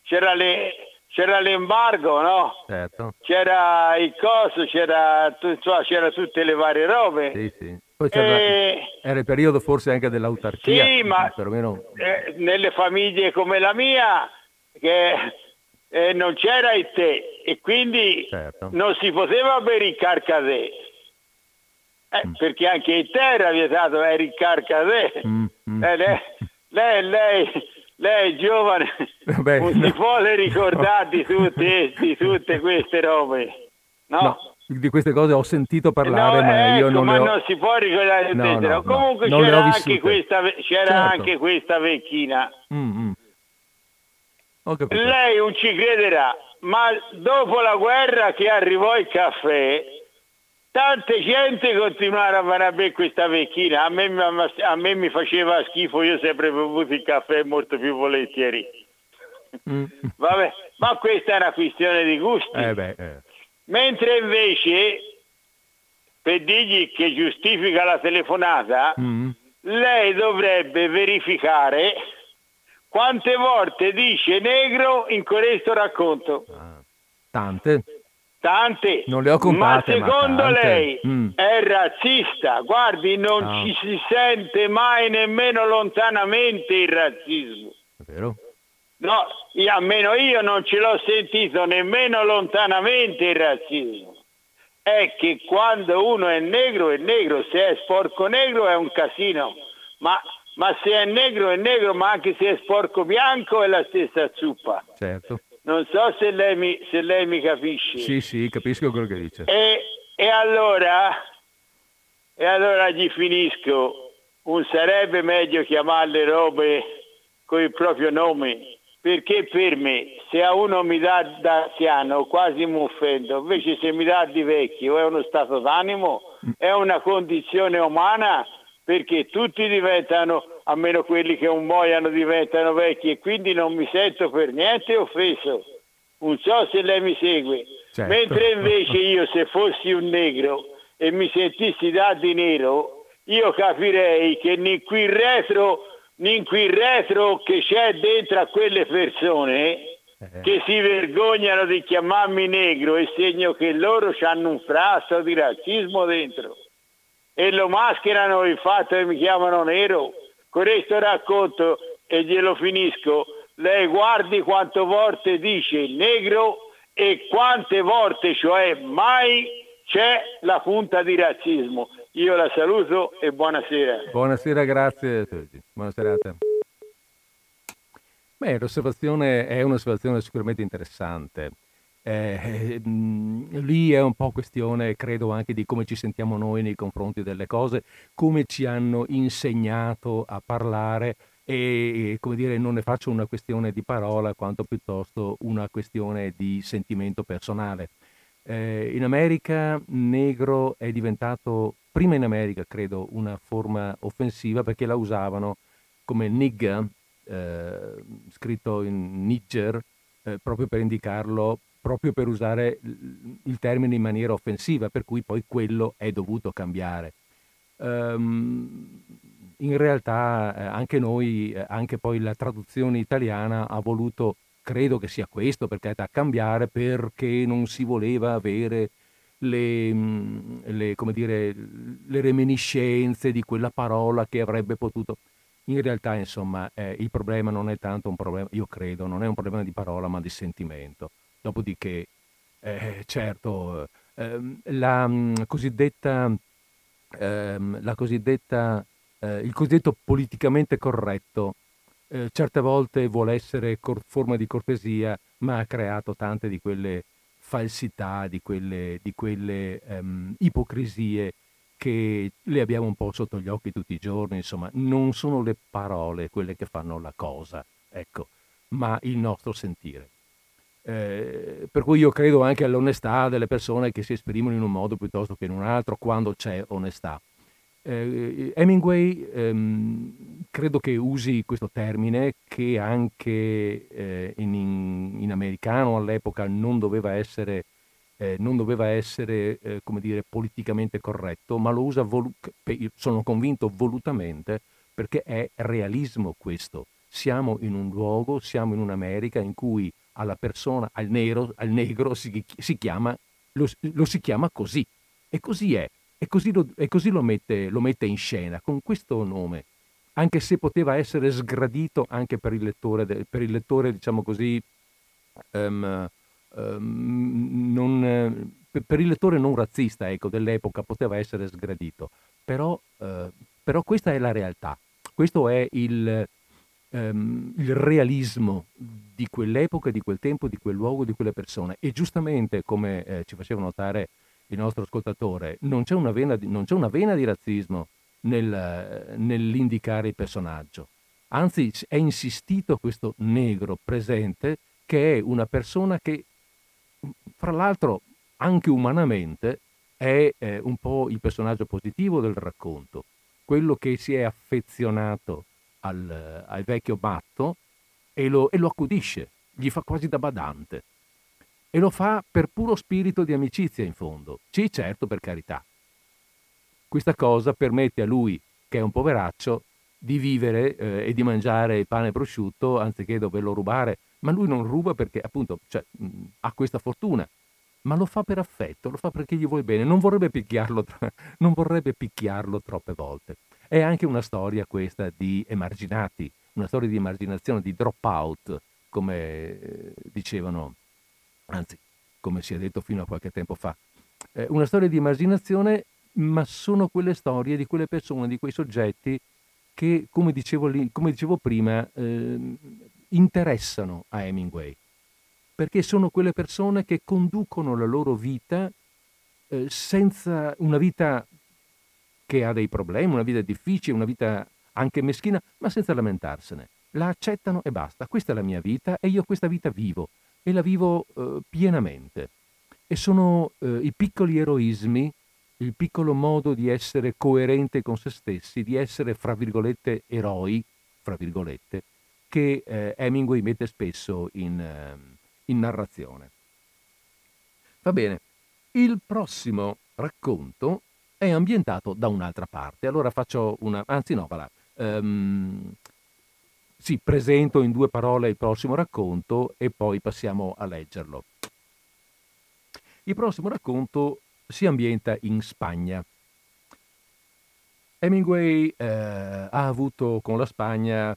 c'era, le, c'era l'embargo, no? Certo. C'era il coso, c'era, cioè, c'era tutte le varie robe. Sì, sì. Poi e... era il periodo forse anche dell'autarchia. Sì, ma perlomeno... eh, nelle famiglie come la mia che eh, non c'era il tè e quindi certo. non si poteva bere il carcadè. Eh, mm. Perché anche il tè era vietato, era il carcadè. Mm, mm. Eh, lei, lei, lei lei è giovane, Beh, non no. si vuole ricordare di tutte, di tutte queste robe. No? no? Di queste cose ho sentito parlare, no, ma ecco, io non ma le ho... non si può ricordare no, tutte. no, Comunque c'era, anche questa, c'era certo. anche questa vecchina. Mm, mm. Lei non ci crederà, ma dopo la guerra che arrivò il caffè, tante gente continuarono a bere questa vecchina, a me, a me, mi faceva schifo, io sempre bevuto il caffè molto più volentieri. Mm. Vabbè, ma questa è una questione di gusti. Eh beh, eh. Mentre invece per dirgli che giustifica la telefonata, mm. lei dovrebbe verificare quante volte dice negro in questo racconto. Ah, tante. Tante. Non le ho contate. Ma secondo ma lei mm. è razzista? Guardi, non no. ci si sente mai nemmeno lontanamente il razzismo. È vero? No, io, almeno io non ce l'ho sentito nemmeno lontanamente il razzismo. È che quando uno è negro è negro, se è sporco negro è un casino, ma, ma se è negro è negro, ma anche se è sporco bianco è la stessa zuppa. Certo. Non so se lei mi, se lei mi capisce. Sì, sì, capisco quello che dice. E, e, allora, e allora gli finisco. Un sarebbe meglio chiamarle robe con il proprio nome perché per me se a uno mi dà da anziano quasi mi offendo, invece se mi dà di vecchio è uno stato d'animo, è una condizione umana perché tutti diventano, a meno quelli che un muoiano diventano vecchi e quindi non mi sento per niente offeso. Non so se lei mi segue. Certo. Mentre invece io se fossi un negro e mi sentissi da di nero, io capirei che qui retro qui retro che c'è dentro a quelle persone eh. che si vergognano di chiamarmi negro è segno che loro hanno un frasto di razzismo dentro e lo mascherano il fatto che mi chiamano nero. Con questo racconto e glielo finisco, lei guardi quante volte dice negro e quante volte, cioè mai c'è la punta di razzismo. Io la saluto e buonasera. Buonasera, grazie. Buonasera a te. Beh, l'osservazione è un'osservazione sicuramente interessante. Eh, mh, lì è un po' questione, credo, anche di come ci sentiamo noi nei confronti delle cose, come ci hanno insegnato a parlare e, come dire, non ne faccio una questione di parola quanto piuttosto una questione di sentimento personale. Eh, in America negro è diventato prima in America credo una forma offensiva perché la usavano come nigga, eh, scritto in Niger, eh, proprio per indicarlo, proprio per usare il termine in maniera offensiva, per cui poi quello è dovuto cambiare. Um, in realtà eh, anche noi, eh, anche poi la traduzione italiana ha voluto, credo che sia questo, perché da cambiare perché non si voleva avere le, mm, le, dire, le, reminiscenze di quella parola che avrebbe potuto. In realtà, insomma, eh, il problema non è tanto un problema, io credo, non è un problema di parola, ma di sentimento. Dopodiché, eh, certo, ehm, la, cosiddetta, la cosiddetta eh, il cosiddetto politicamente corretto eh, certe volte vuole essere cor- forma di cortesia, ma ha creato tante di quelle falsità, di quelle, di quelle um, ipocrisie che le abbiamo un po' sotto gli occhi tutti i giorni, insomma, non sono le parole quelle che fanno la cosa, ecco, ma il nostro sentire. Eh, per cui io credo anche all'onestà delle persone che si esprimono in un modo piuttosto che in un altro quando c'è onestà. Eh, Hemingway ehm, credo che usi questo termine che anche eh, in, in, in, americano all'epoca non doveva essere, eh, non doveva essere eh, come dire, politicamente corretto, ma lo usa, volu- sono convinto, volutamente, perché è realismo questo. Siamo in un luogo, siamo in un'America in cui alla persona, al nero, al negro si, si chiama, lo, lo si chiama così. E così è. E così, lo, e così lo, mette, lo, mette, in scena, con questo nome, anche se poteva essere sgradito anche per il lettore, per il lettore diciamo così, um, um, non, per il lettore non razzista ecco, dell'epoca poteva essere sgradito, però, uh, però, questa è la realtà, questo è il, um, il realismo di quell'epoca, di quel tempo, di quel luogo, di quelle persone. E giustamente come eh, ci faceva notare il nostro ascoltatore, non c'è una vena di, c'è una vena di razzismo nel, nell'indicare il personaggio. Anzi, è insistito questo negro presente che è una persona che, fra l'altro, anche umanamente, è eh, un po' il personaggio positivo del racconto, quello che si è affezionato al, al vecchio matto e lo, e lo accudisce, gli fa quasi da badante e lo fa per puro spirito di amicizia in fondo. Sì, certo, per carità. questa cosa permette a lui, che è un poveraccio, di vivere eh, e di mangiare il pane prosciutto anziché doverlo rubare, ma lui non ruba perché appunto cioè, mh, ha questa fortuna, ma lo fa per affetto, lo fa perché gli vuoi bene, non vorrebbe picchiarlo, non vorrebbe picchiarlo troppe volte. È anche una storia questa di emarginati, una storia di emarginazione, di drop out, come eh, dicevano, anzi, come si è detto fino a qualche tempo fa. Eh, una storia di emarginazione, ma sono quelle storie di quelle persone, di quei soggetti che, come dicevo, lì, come dicevo prima, eh, interessano a Hemingway, perché sono quelle persone che conducono la loro vita eh, senza una vita che ha dei problemi, una vita difficile, una vita anche meschina, ma senza lamentarsene. La accettano e basta. Questa è la mia vita e io questa vita vivo e la vivo eh, pienamente. E sono eh, i piccoli eroismi il piccolo modo di essere coerente con se stessi, di essere, fra virgolette, eroi, fra virgolette, che eh, Hemingway mette spesso in, eh, in narrazione. Va bene, il prossimo racconto è ambientato da un'altra parte. Allora faccio una... anzi no, voilà. Um, sì, presento in due parole il prossimo racconto e poi passiamo a leggerlo. Il prossimo racconto si ambienta in Spagna. Hemingway eh, ha avuto con la Spagna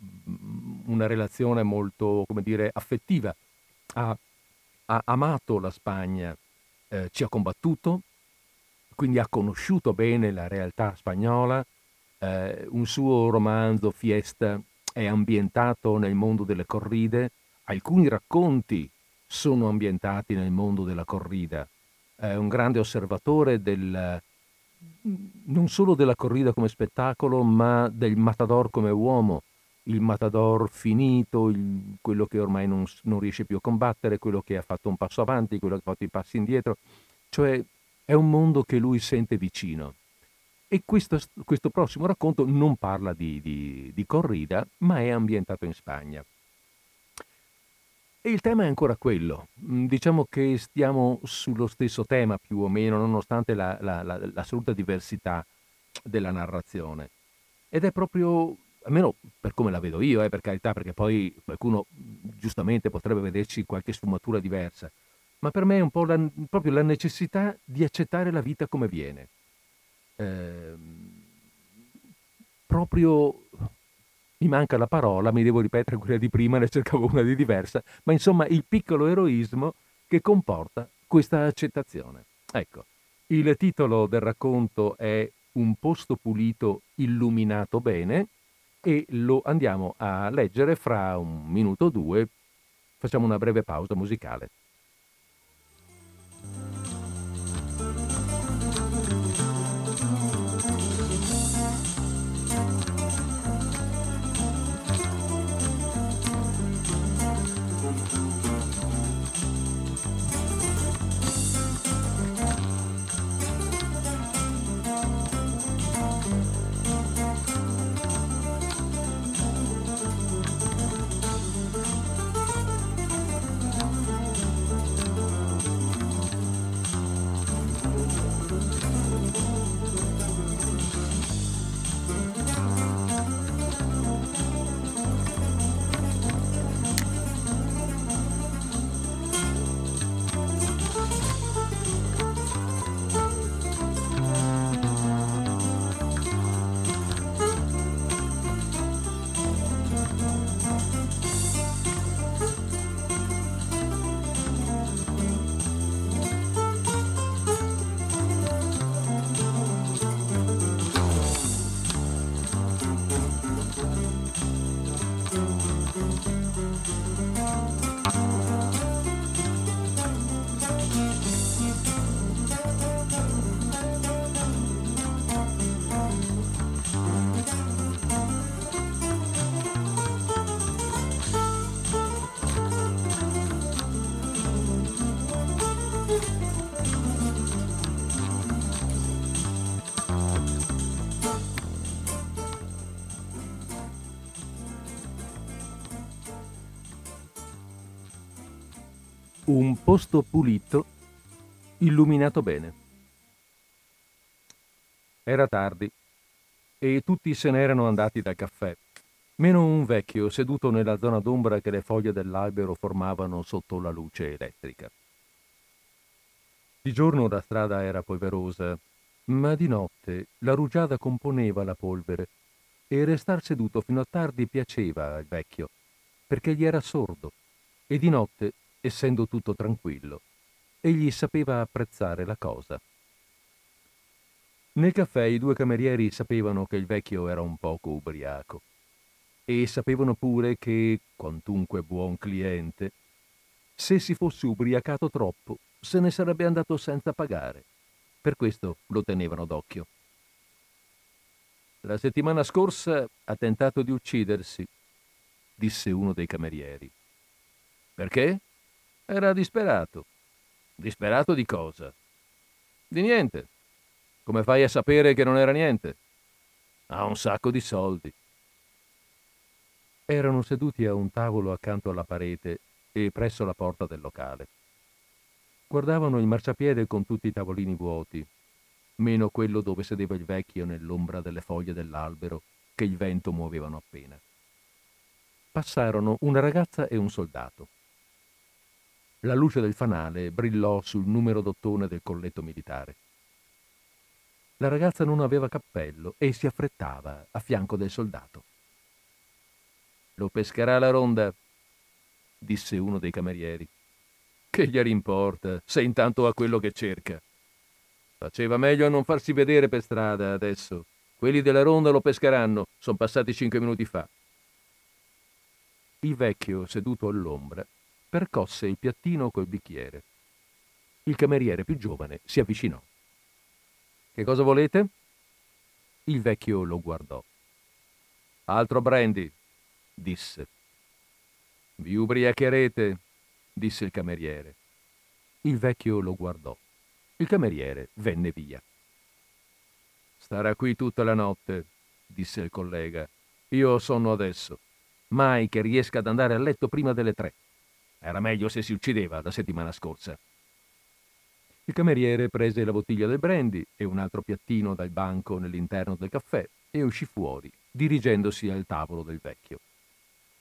mm, una relazione molto, come dire, affettiva. Ha, ha amato la Spagna, eh, ci ha combattuto, quindi ha conosciuto bene la realtà spagnola. Eh, un suo romanzo, Fiesta, è ambientato nel mondo delle corride. Alcuni racconti sono ambientati nel mondo della corrida è un grande osservatore del, non solo della corrida come spettacolo, ma del matador come uomo, il matador finito, il, quello che ormai non, non, riesce più a combattere, quello che ha fatto un passo avanti, quello che ha fatto i passi indietro, cioè è un mondo che lui sente vicino. E questo, questo prossimo racconto non parla di, di, di corrida, ma è ambientato in Spagna. E il tema è ancora quello. Mm, diciamo che stiamo sullo stesso tema più o meno, nonostante la, la, la, l'assoluta diversità della narrazione. Ed è proprio, almeno per come la vedo io, eh, per carità, perché poi qualcuno giustamente potrebbe vederci qualche sfumatura diversa, ma per me è un po' proprio la necessità di accettare la vita come viene. Eh, proprio mi manca la parola, mi devo ripetere quella di prima, ne cercavo una di diversa, ma insomma il piccolo eroismo che comporta questa accettazione. Ecco, il titolo del racconto è Un posto pulito illuminato bene e lo andiamo a leggere fra un minuto o due. Facciamo una breve pausa musicale. Un posto pulito, illuminato bene. Era tardi e tutti se n'erano andati dal caffè, meno un vecchio seduto nella zona d'ombra che le foglie dell'albero formavano sotto la luce elettrica. Di giorno la strada era polverosa, ma di notte la rugiada componeva la polvere e restar seduto fino a tardi piaceva al vecchio, perché gli era sordo e di notte, essendo tutto tranquillo, egli sapeva apprezzare la cosa. Nel caffè i due camerieri sapevano che il vecchio era un poco ubriaco e sapevano pure che, quantunque buon cliente, se si fosse ubriacato troppo se ne sarebbe andato senza pagare. Per questo lo tenevano d'occhio. La settimana scorsa ha tentato di uccidersi, disse uno dei camerieri. Perché? Era disperato. Disperato di cosa? Di niente. Come fai a sapere che non era niente? Ha un sacco di soldi. Erano seduti a un tavolo accanto alla parete e presso la porta del locale. Guardavano il marciapiede con tutti i tavolini vuoti, meno quello dove sedeva il vecchio nell'ombra delle foglie dell'albero che il vento muovevano appena. Passarono una ragazza e un soldato. La luce del fanale brillò sul numero d'ottone del colletto militare. La ragazza non aveva cappello e si affrettava a fianco del soldato. Lo pescherà la ronda, disse uno dei camerieri. Che gliene importa, se intanto ha quello che cerca. Faceva meglio a non farsi vedere per strada adesso. Quelli della ronda lo pescheranno, sono passati cinque minuti fa. Il vecchio, seduto all'ombra, percosse il piattino col bicchiere. Il cameriere più giovane si avvicinò. Che cosa volete? Il vecchio lo guardò. Altro brandy, disse. Vi ubriacherete, disse il cameriere. Il vecchio lo guardò. Il cameriere venne via. Starà qui tutta la notte, disse il collega. Io sonno adesso. Mai che riesca ad andare a letto prima delle tre. Era meglio se si uccideva la settimana scorsa. Il cameriere prese la bottiglia del brandy e un altro piattino dal banco nell'interno del caffè e uscì fuori, dirigendosi al tavolo del vecchio.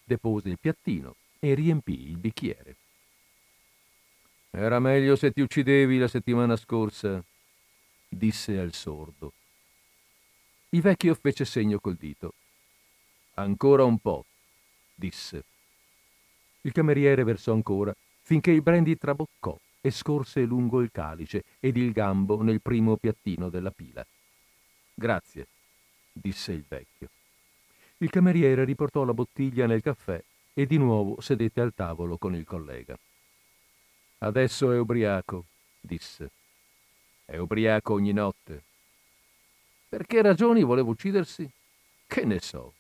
Depose il piattino e riempì il bicchiere. Era meglio se ti uccidevi la settimana scorsa, disse al sordo. Il vecchio fece segno col dito. Ancora un po', disse. Il cameriere versò ancora, finché il brandy traboccò e scorse lungo il calice ed il gambo nel primo piattino della pila. Grazie, disse il vecchio. Il cameriere riportò la bottiglia nel caffè e di nuovo sedette al tavolo con il collega. Adesso è ubriaco, disse. È ubriaco ogni notte. Per che ragioni voleva uccidersi? Che ne so.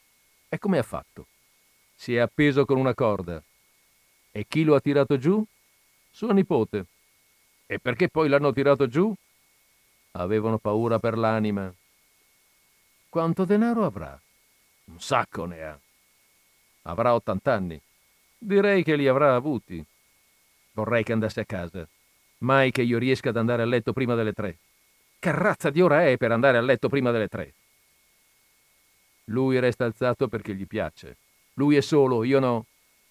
E come ha fatto? Si è appeso con una corda, e chi lo ha tirato giù? Sua nipote. E perché poi l'hanno tirato giù? Avevano paura per l'anima. Quanto denaro avrà? Un sacco ne ha. Avrà 80 anni. Direi che li avrà avuti. Vorrei che andasse a casa. Mai che io riesca ad andare a letto prima delle tre. Che razza di ora è per andare a letto prima delle tre? Lui resta alzato perché gli piace. Lui è solo, io no.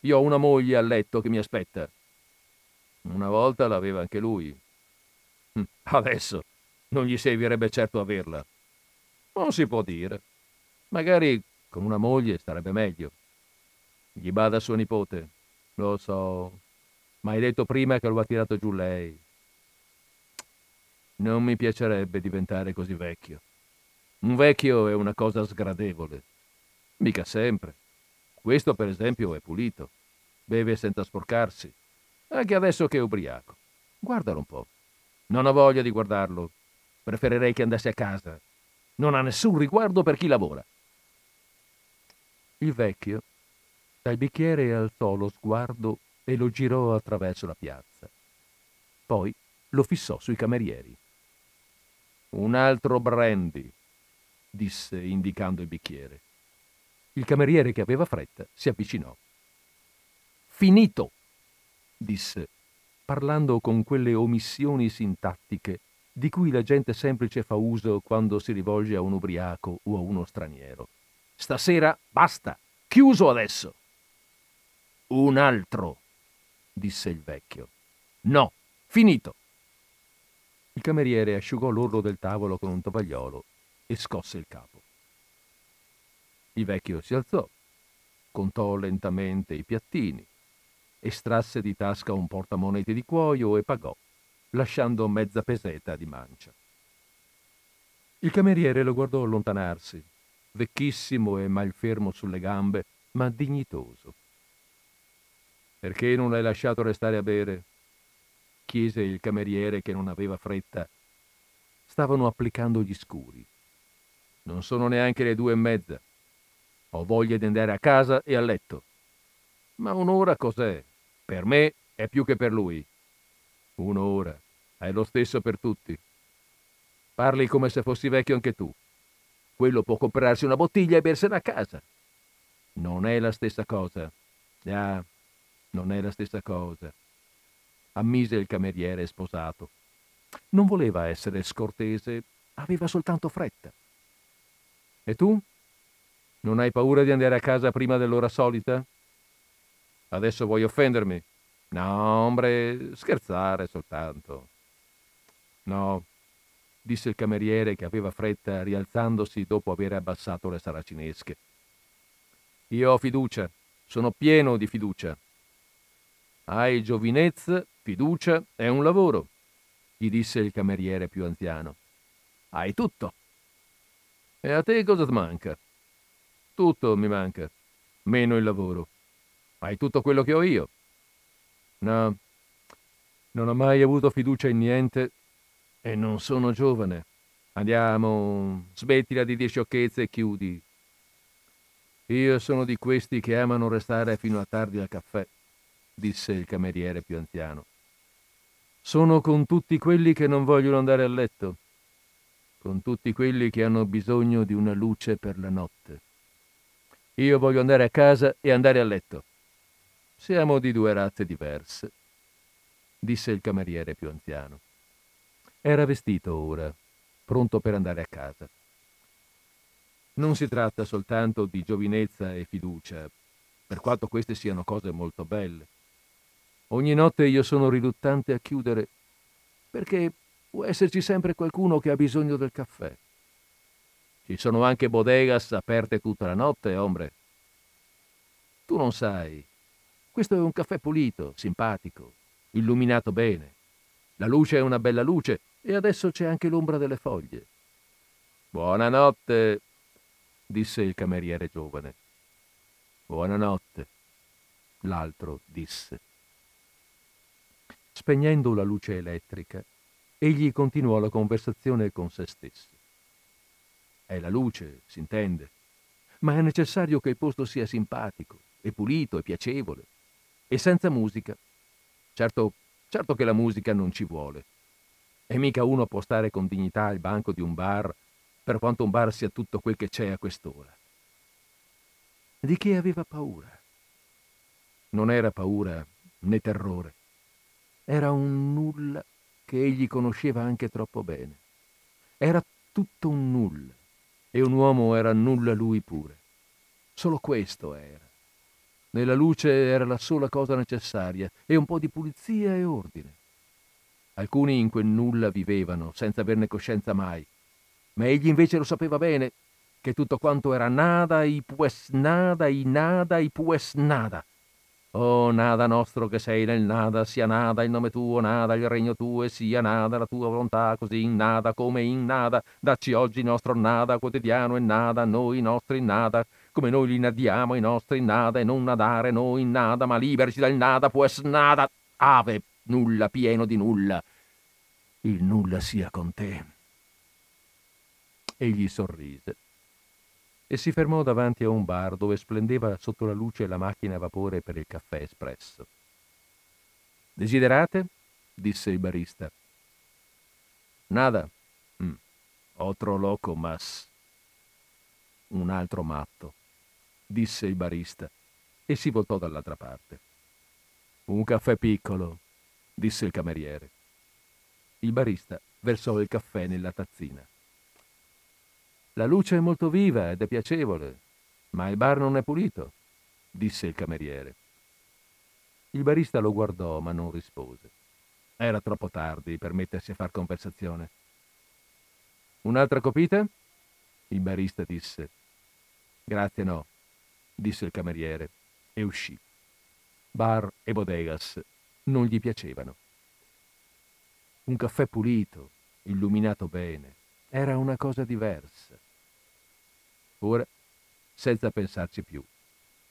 Io ho una moglie a letto che mi aspetta. Una volta l'aveva anche lui. Hm, adesso non gli servirebbe certo averla. Non si può dire. Magari con una moglie starebbe meglio. Gli bada suo nipote. Lo so. Ma hai detto prima che lo ha tirato giù lei. Non mi piacerebbe diventare così vecchio. Un vecchio è una cosa sgradevole. Mica sempre. Questo, per esempio, è pulito. Beve senza sporcarsi. Anche adesso che è ubriaco. Guardalo un po'. Non ho voglia di guardarlo. Preferirei che andasse a casa. Non ha nessun riguardo per chi lavora. Il vecchio dal bicchiere alzò lo sguardo e lo girò attraverso la piazza. Poi lo fissò sui camerieri. Un altro brandy, disse indicando il bicchiere. Il cameriere che aveva fretta si avvicinò. Finito, disse, parlando con quelle omissioni sintattiche di cui la gente semplice fa uso quando si rivolge a un ubriaco o a uno straniero. Stasera basta, chiuso adesso. Un altro, disse il vecchio. No, finito. Il cameriere asciugò l'orlo del tavolo con un tovagliolo e scosse il capo. Il vecchio si alzò, contò lentamente i piattini, estrasse di tasca un portamonete di cuoio e pagò, lasciando mezza peseta di mancia. Il cameriere lo guardò allontanarsi, vecchissimo e malfermo sulle gambe, ma dignitoso. Perché non l'hai lasciato restare a bere? chiese il cameriere che non aveva fretta. Stavano applicando gli scuri. Non sono neanche le due e mezza. Ho voglia di andare a casa e a letto. Ma un'ora cos'è? Per me è più che per lui. Un'ora. È lo stesso per tutti. Parli come se fossi vecchio anche tu. Quello può comprarsi una bottiglia e bersela a casa. Non è la stessa cosa. Ah, non è la stessa cosa ammise il cameriere sposato. Non voleva essere scortese, aveva soltanto fretta. E tu? Non hai paura di andare a casa prima dell'ora solita? Adesso vuoi offendermi? No, ombre, scherzare soltanto. No, disse il cameriere che aveva fretta rialzandosi dopo aver abbassato le saracinesche. Io ho fiducia, sono pieno di fiducia. Hai giovinezza Fiducia è un lavoro, gli disse il cameriere più anziano. Hai tutto. E a te cosa ti manca? Tutto mi manca, meno il lavoro. Hai tutto quello che ho io. No, non ho mai avuto fiducia in niente e non sono giovane. Andiamo, smettila di dire sciocchezze e chiudi. Io sono di questi che amano restare fino a tardi al caffè, disse il cameriere più anziano. Sono con tutti quelli che non vogliono andare a letto, con tutti quelli che hanno bisogno di una luce per la notte. Io voglio andare a casa e andare a letto. Siamo di due razze diverse, disse il cameriere più anziano. Era vestito ora, pronto per andare a casa. Non si tratta soltanto di giovinezza e fiducia, per quanto queste siano cose molto belle. Ogni notte io sono riluttante a chiudere perché può esserci sempre qualcuno che ha bisogno del caffè. Ci sono anche bodegas aperte tutta la notte, ombre. Tu non sai. Questo è un caffè pulito, simpatico, illuminato bene. La luce è una bella luce e adesso c'è anche l'ombra delle foglie. Buonanotte, disse il cameriere giovane. Buonanotte, l'altro disse. Spegnendo la luce elettrica, egli continuò la conversazione con se stesso. È la luce, si intende, ma è necessario che il posto sia simpatico, e pulito, e piacevole, e senza musica. Certo, certo che la musica non ci vuole. E mica uno può stare con dignità al banco di un bar, per quanto un bar sia tutto quel che c'è a quest'ora. Di che aveva paura? Non era paura né terrore era un nulla che egli conosceva anche troppo bene. Era tutto un nulla e un uomo era nulla lui pure. Solo questo era. Nella luce era la sola cosa necessaria e un po' di pulizia e ordine. Alcuni in quel nulla vivevano senza averne coscienza mai, ma egli invece lo sapeva bene che tutto quanto era nada i pues nada i nada i pues nada Oh, nada nostro che sei nel nada, sia nada il nome tuo, nada il regno tuo e sia nada la tua volontà, così in nada come in nada. Dacci oggi il nostro nada quotidiano e nada, noi i nostri nada, come noi li nadiamo i nostri nada e non nadare noi in nada, ma liberici dal nada, pues nada. Ave, nulla, pieno di nulla. Il nulla sia con te. Egli sorrise e si fermò davanti a un bar dove splendeva sotto la luce la macchina a vapore per il caffè espresso. Desiderate? disse il barista. Nada. Mm. Otro loco mas. Un altro matto, disse il barista e si voltò dall'altra parte. Un caffè piccolo, disse il cameriere. Il barista versò il caffè nella tazzina. La luce è molto viva ed è piacevole, ma il bar non è pulito, disse il cameriere. Il barista lo guardò, ma non rispose. Era troppo tardi per mettersi a far conversazione. Un'altra copita? Il barista disse. Grazie no, disse il cameriere e uscì. Bar e bodegas non gli piacevano. Un caffè pulito, illuminato bene, era una cosa diversa. Ora, senza pensarci più,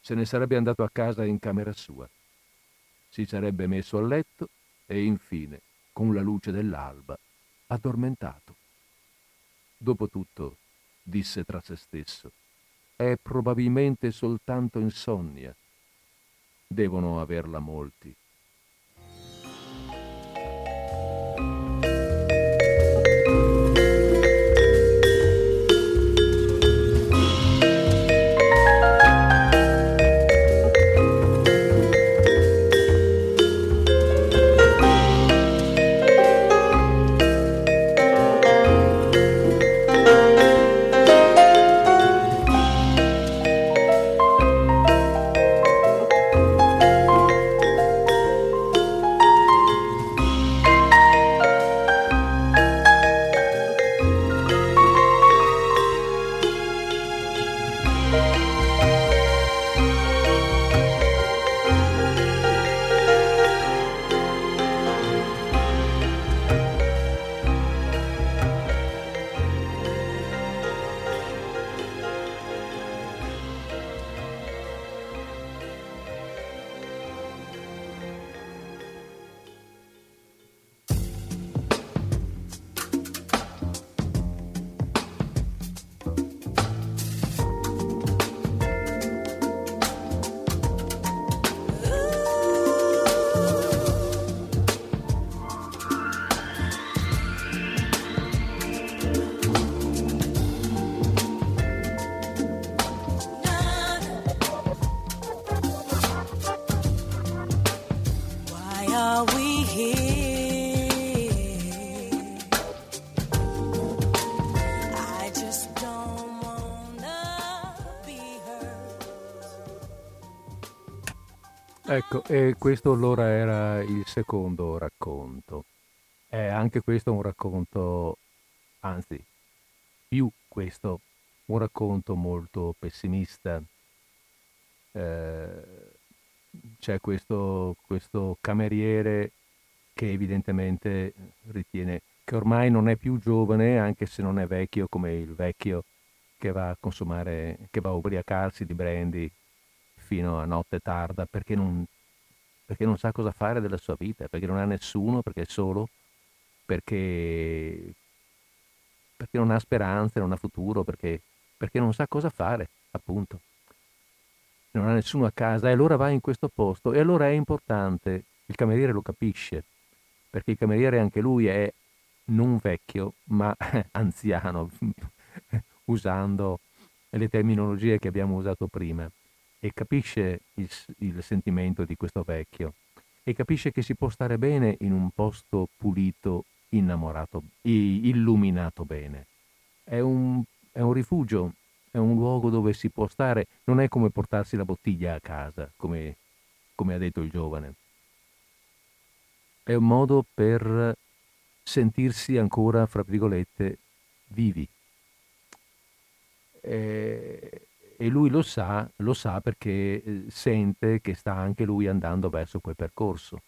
se ne sarebbe andato a casa in camera sua. Si sarebbe messo a letto e infine, con la luce dell'alba, addormentato. Dopotutto, disse tra se stesso, è probabilmente soltanto insonnia. Devono averla molti. Questo allora era il secondo racconto. È anche questo un racconto, anzi, più questo, un racconto molto pessimista. Eh, c'è questo, questo cameriere che evidentemente ritiene che ormai non è più giovane, anche se non è vecchio come il vecchio che va a consumare, che va a ubriacarsi di brandy fino a notte tarda perché non, perché non sa cosa fare della sua vita, perché non ha nessuno, perché è solo, perché, perché non ha speranze, non ha futuro, perché, perché non sa cosa fare, appunto. Non ha nessuno a casa e allora va in questo posto e allora è importante, il cameriere lo capisce, perché il cameriere anche lui è non vecchio, ma anziano, usando le terminologie che abbiamo usato prima e capisce il, il sentimento di questo vecchio e capisce che si può stare bene in un posto pulito, innamorato, illuminato bene. È un, è un rifugio, è un luogo dove si può stare, non è come portarsi la bottiglia a casa, come, come ha detto il giovane. È un modo per sentirsi ancora, fra virgolette, vivi. E, e lui lo sa, lo sa perché eh, sente che sta anche lui andando verso quel percorso.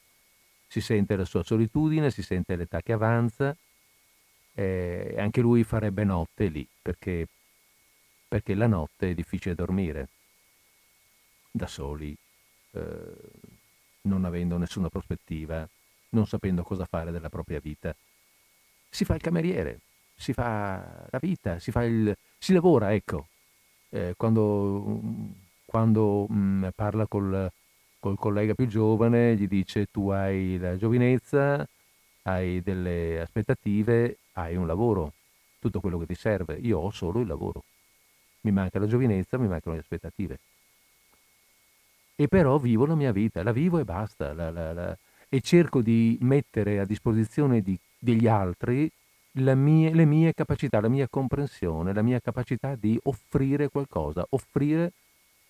Si sente la sua solitudine, si sente l'età che avanza e anche lui farebbe notte lì perché, perché la notte è difficile dormire da soli, eh, non avendo nessuna prospettiva, non sapendo cosa fare della propria vita. Si fa il cameriere, si fa la vita, si, il, si lavora, ecco, eh, quando, quando mh, mm, parla col, col collega più giovane gli dice tu hai la giovinezza, hai delle aspettative, hai un lavoro, tutto quello che ti serve. Io ho solo il lavoro. Mi manca la giovinezza, mi mancano le aspettative. E però vivo la mia vita, la vivo e basta. La, la, la, e cerco di mettere a disposizione di, degli altri mie, le mie capacità, la mia comprensione, la mia capacità di offrire qualcosa, offrire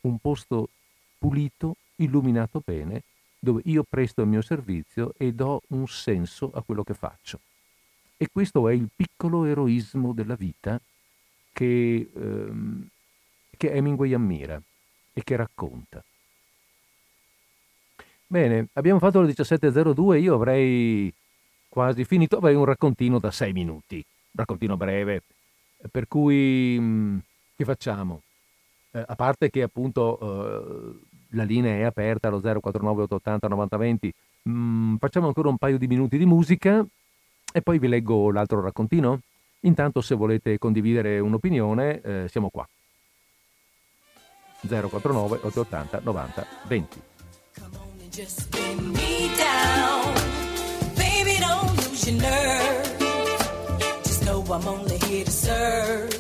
un posto pulito, illuminato bene, dove io presto il mio servizio e do un senso a quello che faccio. E questo è il piccolo eroismo della vita che, ehm, che Hemingway ammira e che racconta. Bene, abbiamo fatto le 17.02, io avrei quasi finito, avrei un raccontino da 6 minuti, un raccontino breve, per cui mh, che facciamo? Eh, a parte che appunto eh, la linea è aperta allo 049 880 9020, mh, facciamo ancora un paio di minuti di musica e poi vi leggo l'altro raccontino. Intanto se volete condividere un'opinione eh, siamo qua. 049 880 90 20. Your. Just know I'm only here to serve.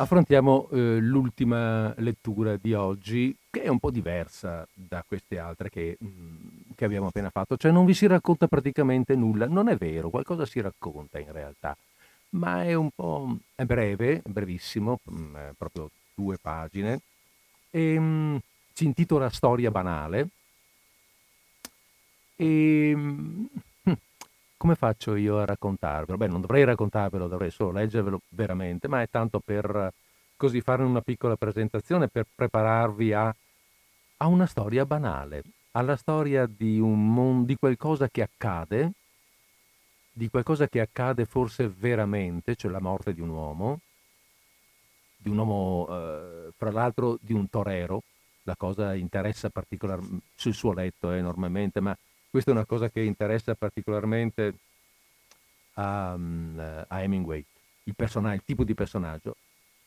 Affrontiamo eh, l'ultima lettura di oggi, che è un po' diversa da queste altre che, mm, che, abbiamo appena fatto. Cioè non vi si racconta praticamente nulla, non è vero, qualcosa si racconta in realtà, ma è un po' è breve, brevissimo, mh, mm, proprio due pagine, e mh, mm, si intitola Storia banale. E come faccio io a raccontarvelo? Beh, non dovrei raccontarvelo, dovrei solo leggervelo veramente, ma è tanto per così fare una piccola presentazione, per prepararvi a, a una storia banale, alla storia di, mon- di qualcosa che accade, di qualcosa che accade forse veramente, cioè la morte di un uomo, di un uomo, eh, fra l'altro di un torero, la cosa interessa particolarmente, sul suo letto eh, normalmente, ma questa è una cosa che interessa particolarmente a, mm, a Hemingway, il, il, tipo di personaggio.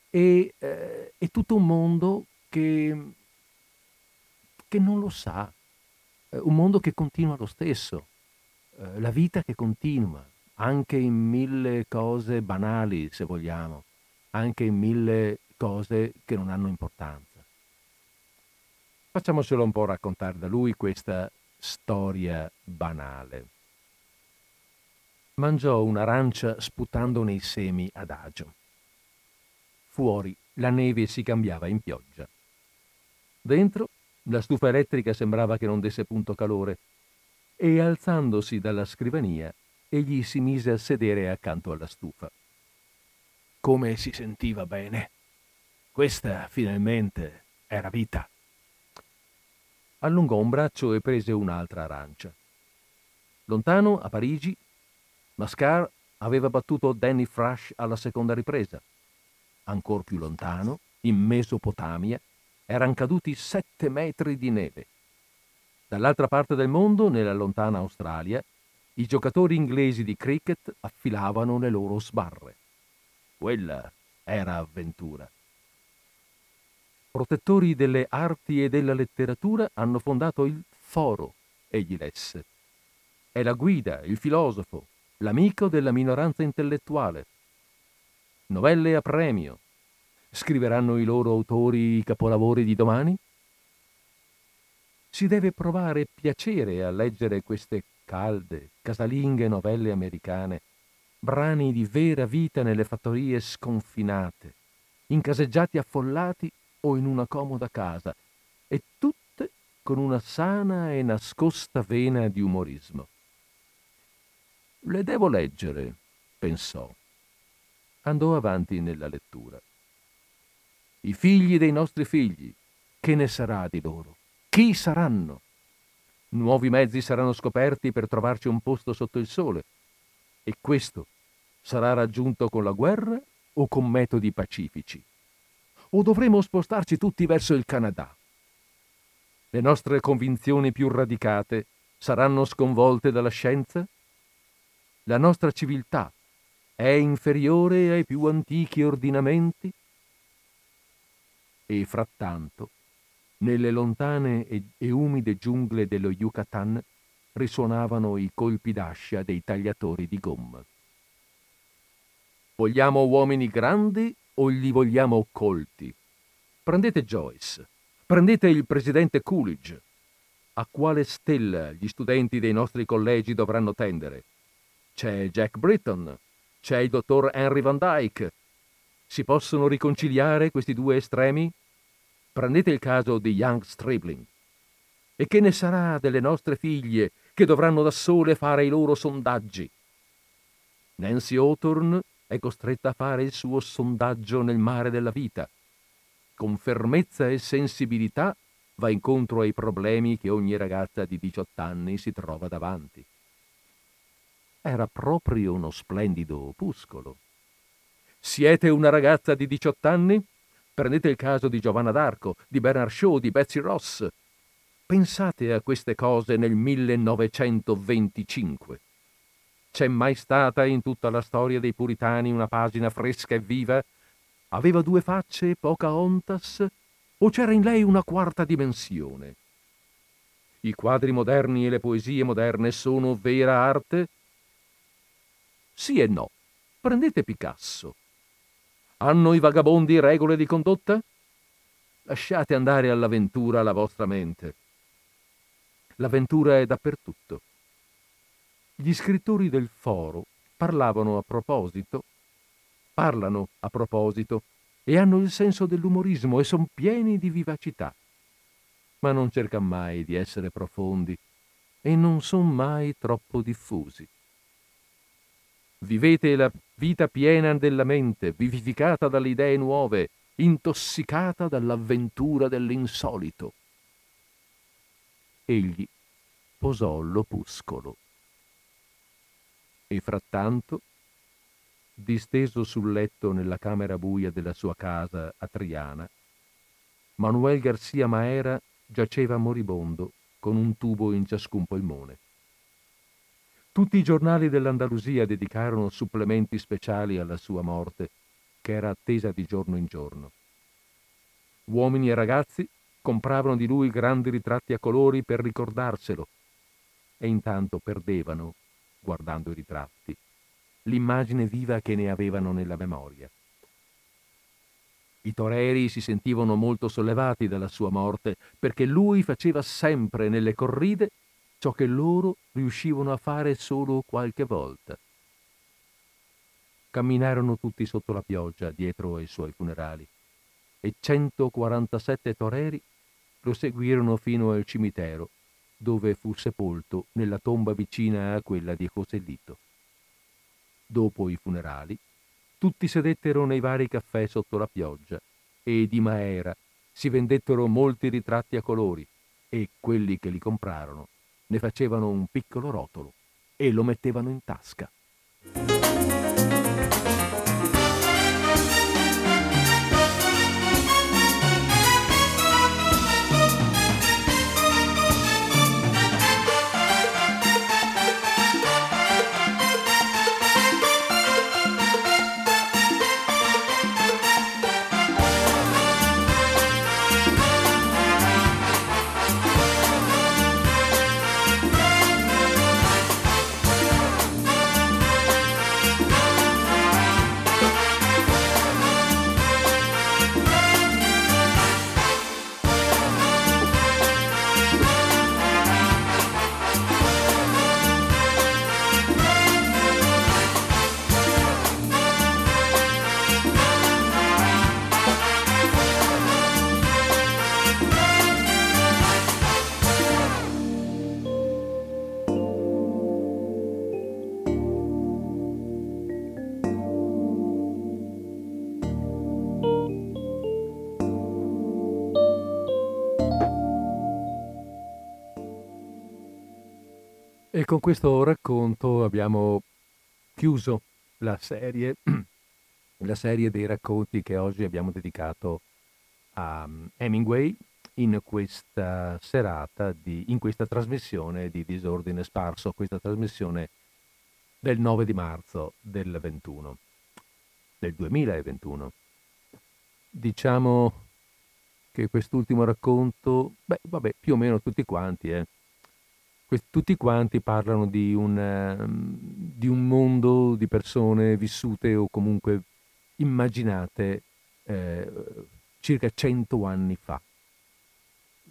E, eh, è tutto un mondo che, che non lo sa, eh, un mondo che continua lo stesso, eh, la vita che continua, anche in mille cose banali, se vogliamo, anche in mille cose che non hanno importanza. Facciamocelo un po' raccontare da lui questa storia banale. Mangiò un'arancia sputando nei semi adagio. Fuori la neve si cambiava in pioggia. Dentro la stufa elettrica sembrava che non desse punto calore e alzandosi dalla scrivania egli si mise a sedere accanto alla stufa. Come si sentiva bene. Questa finalmente era vita allungò un braccio e prese un'altra arancia. Lontano, a Parigi, Mascar aveva battuto Danny Frash alla seconda ripresa. Ancor più lontano, in Mesopotamia, erano caduti sette metri di neve. Dall'altra parte del mondo, nella lontana Australia, i giocatori inglesi di cricket affilavano le loro sbarre. Quella era avventura. Protettori delle arti e della letteratura, hanno fondato il Foro, egli lesse. È la guida, il filosofo, l'amico della minoranza intellettuale. Novelle a premio. Scriveranno i loro autori i capolavori di domani? Si deve provare piacere a leggere queste calde, casalinghe novelle americane, brani di vera vita nelle fattorie sconfinate, in caseggiati affollati o in una comoda casa, e tutte con una sana e nascosta vena di umorismo. Le devo leggere, pensò. Andò avanti nella lettura. I figli dei nostri figli, che ne sarà di loro? Chi saranno? Nuovi mezzi saranno scoperti per trovarci un posto sotto il sole. E questo sarà raggiunto con la guerra o con metodi pacifici? O dovremo spostarci tutti verso il Canada? Le nostre convinzioni più radicate saranno sconvolte dalla scienza? La nostra civiltà è inferiore ai più antichi ordinamenti? E frattanto, nelle lontane e, umide giungle dello Yucatan risuonavano i colpi d'ascia dei tagliatori di gomma. Vogliamo uomini grandi o li vogliamo colti? Prendete Joyce, prendete il presidente Coolidge. A quale stella gli studenti dei nostri collegi dovranno tendere? C'è Jack Britton, c'è il dottor Henry Van Dyke. Si possono riconciliare questi due estremi? Prendete il caso di Young Stribling. E che ne sarà delle nostre figlie che dovranno da sole fare i loro sondaggi? Nancy Hawthorne è costretta a fare il suo sondaggio nel mare della vita. Con fermezza e sensibilità va incontro ai problemi che ogni ragazza di 18 anni si trova davanti. Era proprio uno splendido opuscolo. Siete una ragazza di 18 anni? Prendete il caso di Giovanna d'Arco, di Bernard Shaw, di Betsy Ross. Pensate a queste cose nel 1925. C'è mai stata in tutta la storia dei puritani una pagina fresca e viva? Aveva due facce, poca ontas? O c'era in lei una quarta dimensione? I quadri moderni e le poesie moderne sono vera arte? Sì e no. Prendete Picasso. Hanno i vagabondi regole di condotta? Lasciate andare all'avventura la vostra mente. L'avventura è dappertutto. Gli scrittori del foro parlavano a proposito, parlano a proposito e hanno il senso dell'umorismo e sono pieni di vivacità. Ma non cercano mai di essere profondi e non sono mai troppo diffusi. Vivete la vita piena della mente, vivificata dalle idee nuove, intossicata dall'avventura dell'insolito. Egli posò l'opuscolo. E frattanto, disteso sul letto nella camera buia della sua casa a Triana, Manuel Garcia Maera giaceva moribondo con un tubo in ciascun polmone. Tutti i giornali dell'Andalusia dedicarono supplementi speciali alla sua morte, che era attesa di giorno in giorno. Uomini e ragazzi compravano di lui grandi ritratti a colori per ricordarselo e intanto perdevano, guardando i ritratti, l'immagine viva che ne avevano nella memoria. I toreri si sentivano molto sollevati dalla sua morte perché lui faceva sempre nelle corride ciò che loro riuscivano a fare solo qualche volta. Camminarono tutti sotto la pioggia dietro ai suoi funerali e 147 toreri lo seguirono fino al cimitero dove fu sepolto nella tomba vicina a quella di Joselito. Dopo i funerali, tutti sedettero nei vari caffè sotto la pioggia e di Maera si vendettero molti ritratti a colori e quelli che li comprarono ne facevano un piccolo rotolo e lo mettevano in tasca. Questo racconto abbiamo chiuso la serie, la serie dei racconti che oggi abbiamo dedicato a mm, Hemingway in questa serata, di, in questa trasmissione di Disordine Sparso, questa trasmissione del 9 di marzo del 21, del 2021. Diciamo che quest'ultimo racconto, beh, vabbè, più o meno tutti quanti, eh, tutti quanti parlano di un, ehm, di un, mondo di persone vissute o comunque immaginate eh, circa cento anni fa.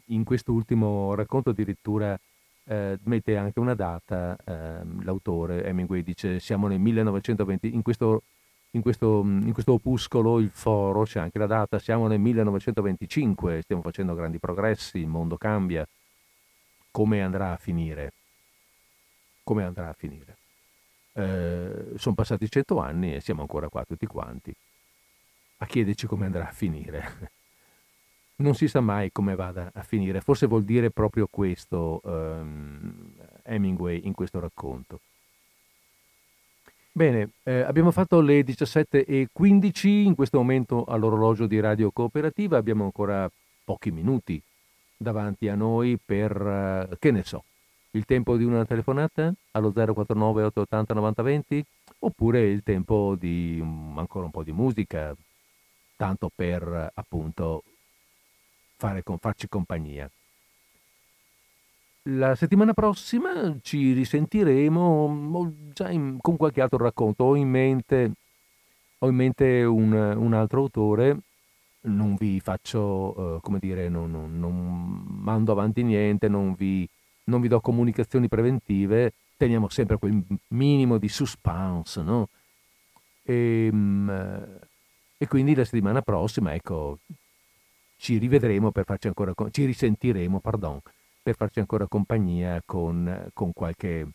In quest'ultimo racconto addirittura eh, mette anche una data, eh, l'autore Hemingway dice siamo nel 1920, in questo, in, questo, in questo opuscolo, il foro, c'è anche la data, siamo nel 1925, stiamo facendo grandi progressi, il mondo cambia come andrà a finire. Come andrà a finire. Eh, sono passati cento anni e siamo ancora qua tutti quanti a chiederci come andrà a finire. Non si sa mai come vada a finire, forse vuol dire proprio questo um, Hemingway in questo racconto. Bene, eh, abbiamo fatto le 17.15 in questo momento all'orologio di Radio Cooperativa, abbiamo ancora pochi minuti davanti a noi per, uh, che ne so, il tempo di una telefonata allo 049 880 9020 oppure il tempo di um, ancora un po' di musica, tanto per appunto fare, farci compagnia. La settimana prossima ci risentiremo già in, con qualche altro racconto. Ho in mente, ho in mente un, un altro autore non vi faccio, eh, come dire, non, non, non, mando avanti niente, non vi, non vi do comunicazioni preventive, teniamo sempre quel minimo di suspense, no? E, ehm, e quindi la settimana prossima, ecco, ci rivedremo per farci ancora, ci risentiremo, pardon, per farci ancora compagnia con, con, qualche,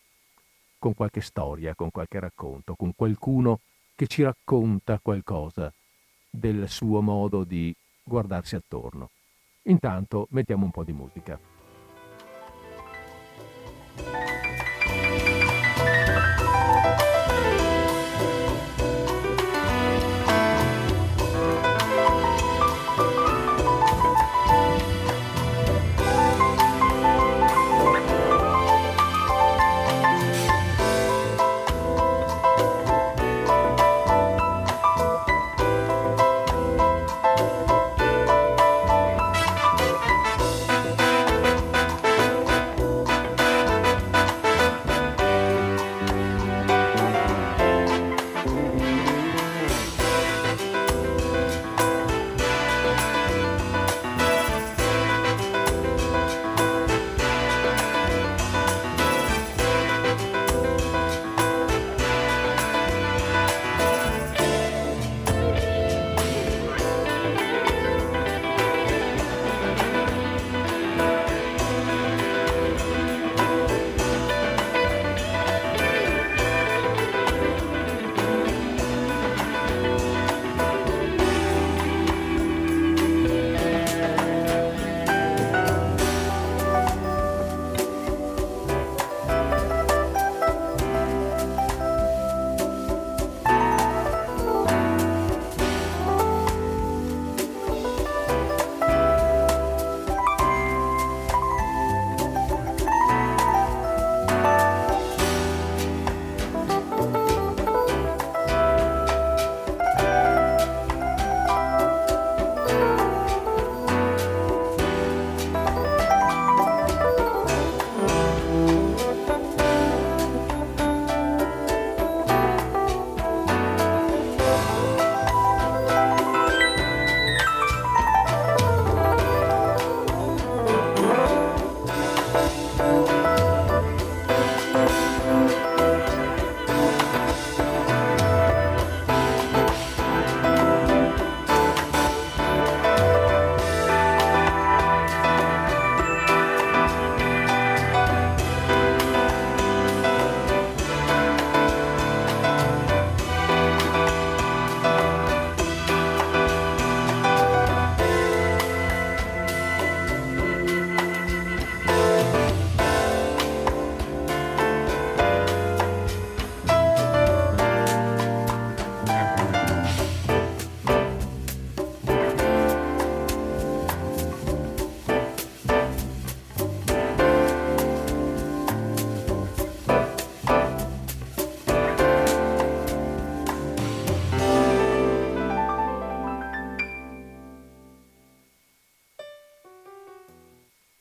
con qualche storia, con qualche racconto, con qualcuno che ci racconta qualcosa del suo modo di guardarsi attorno. Intanto mettiamo un po' di musica.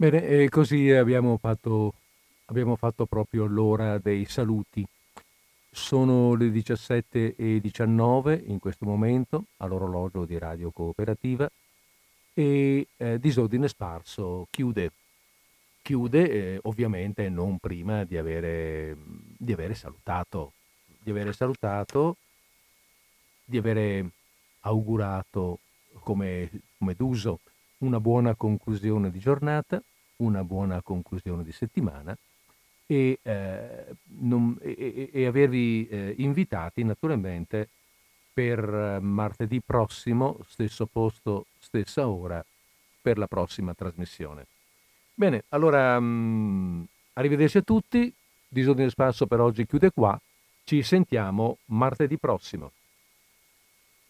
Bene, e così abbiamo fatto, abbiamo fatto proprio l'ora dei saluti. Sono le 17.19 in questo momento all'orologio di Radio Cooperativa e eh, Disordine Sparso chiude. Chiude eh, ovviamente non prima di avere, di avere salutato, di avere salutato, di avere augurato come, come d'uso una buona conclusione di giornata, una buona conclusione di settimana e, eh, non, e, e avervi eh, invitati naturalmente per martedì prossimo, stesso posto, stessa ora, per la prossima trasmissione. Bene, allora mh, mm, arrivederci a tutti, Disordine Spasso per oggi chiude qua, ci sentiamo martedì prossimo.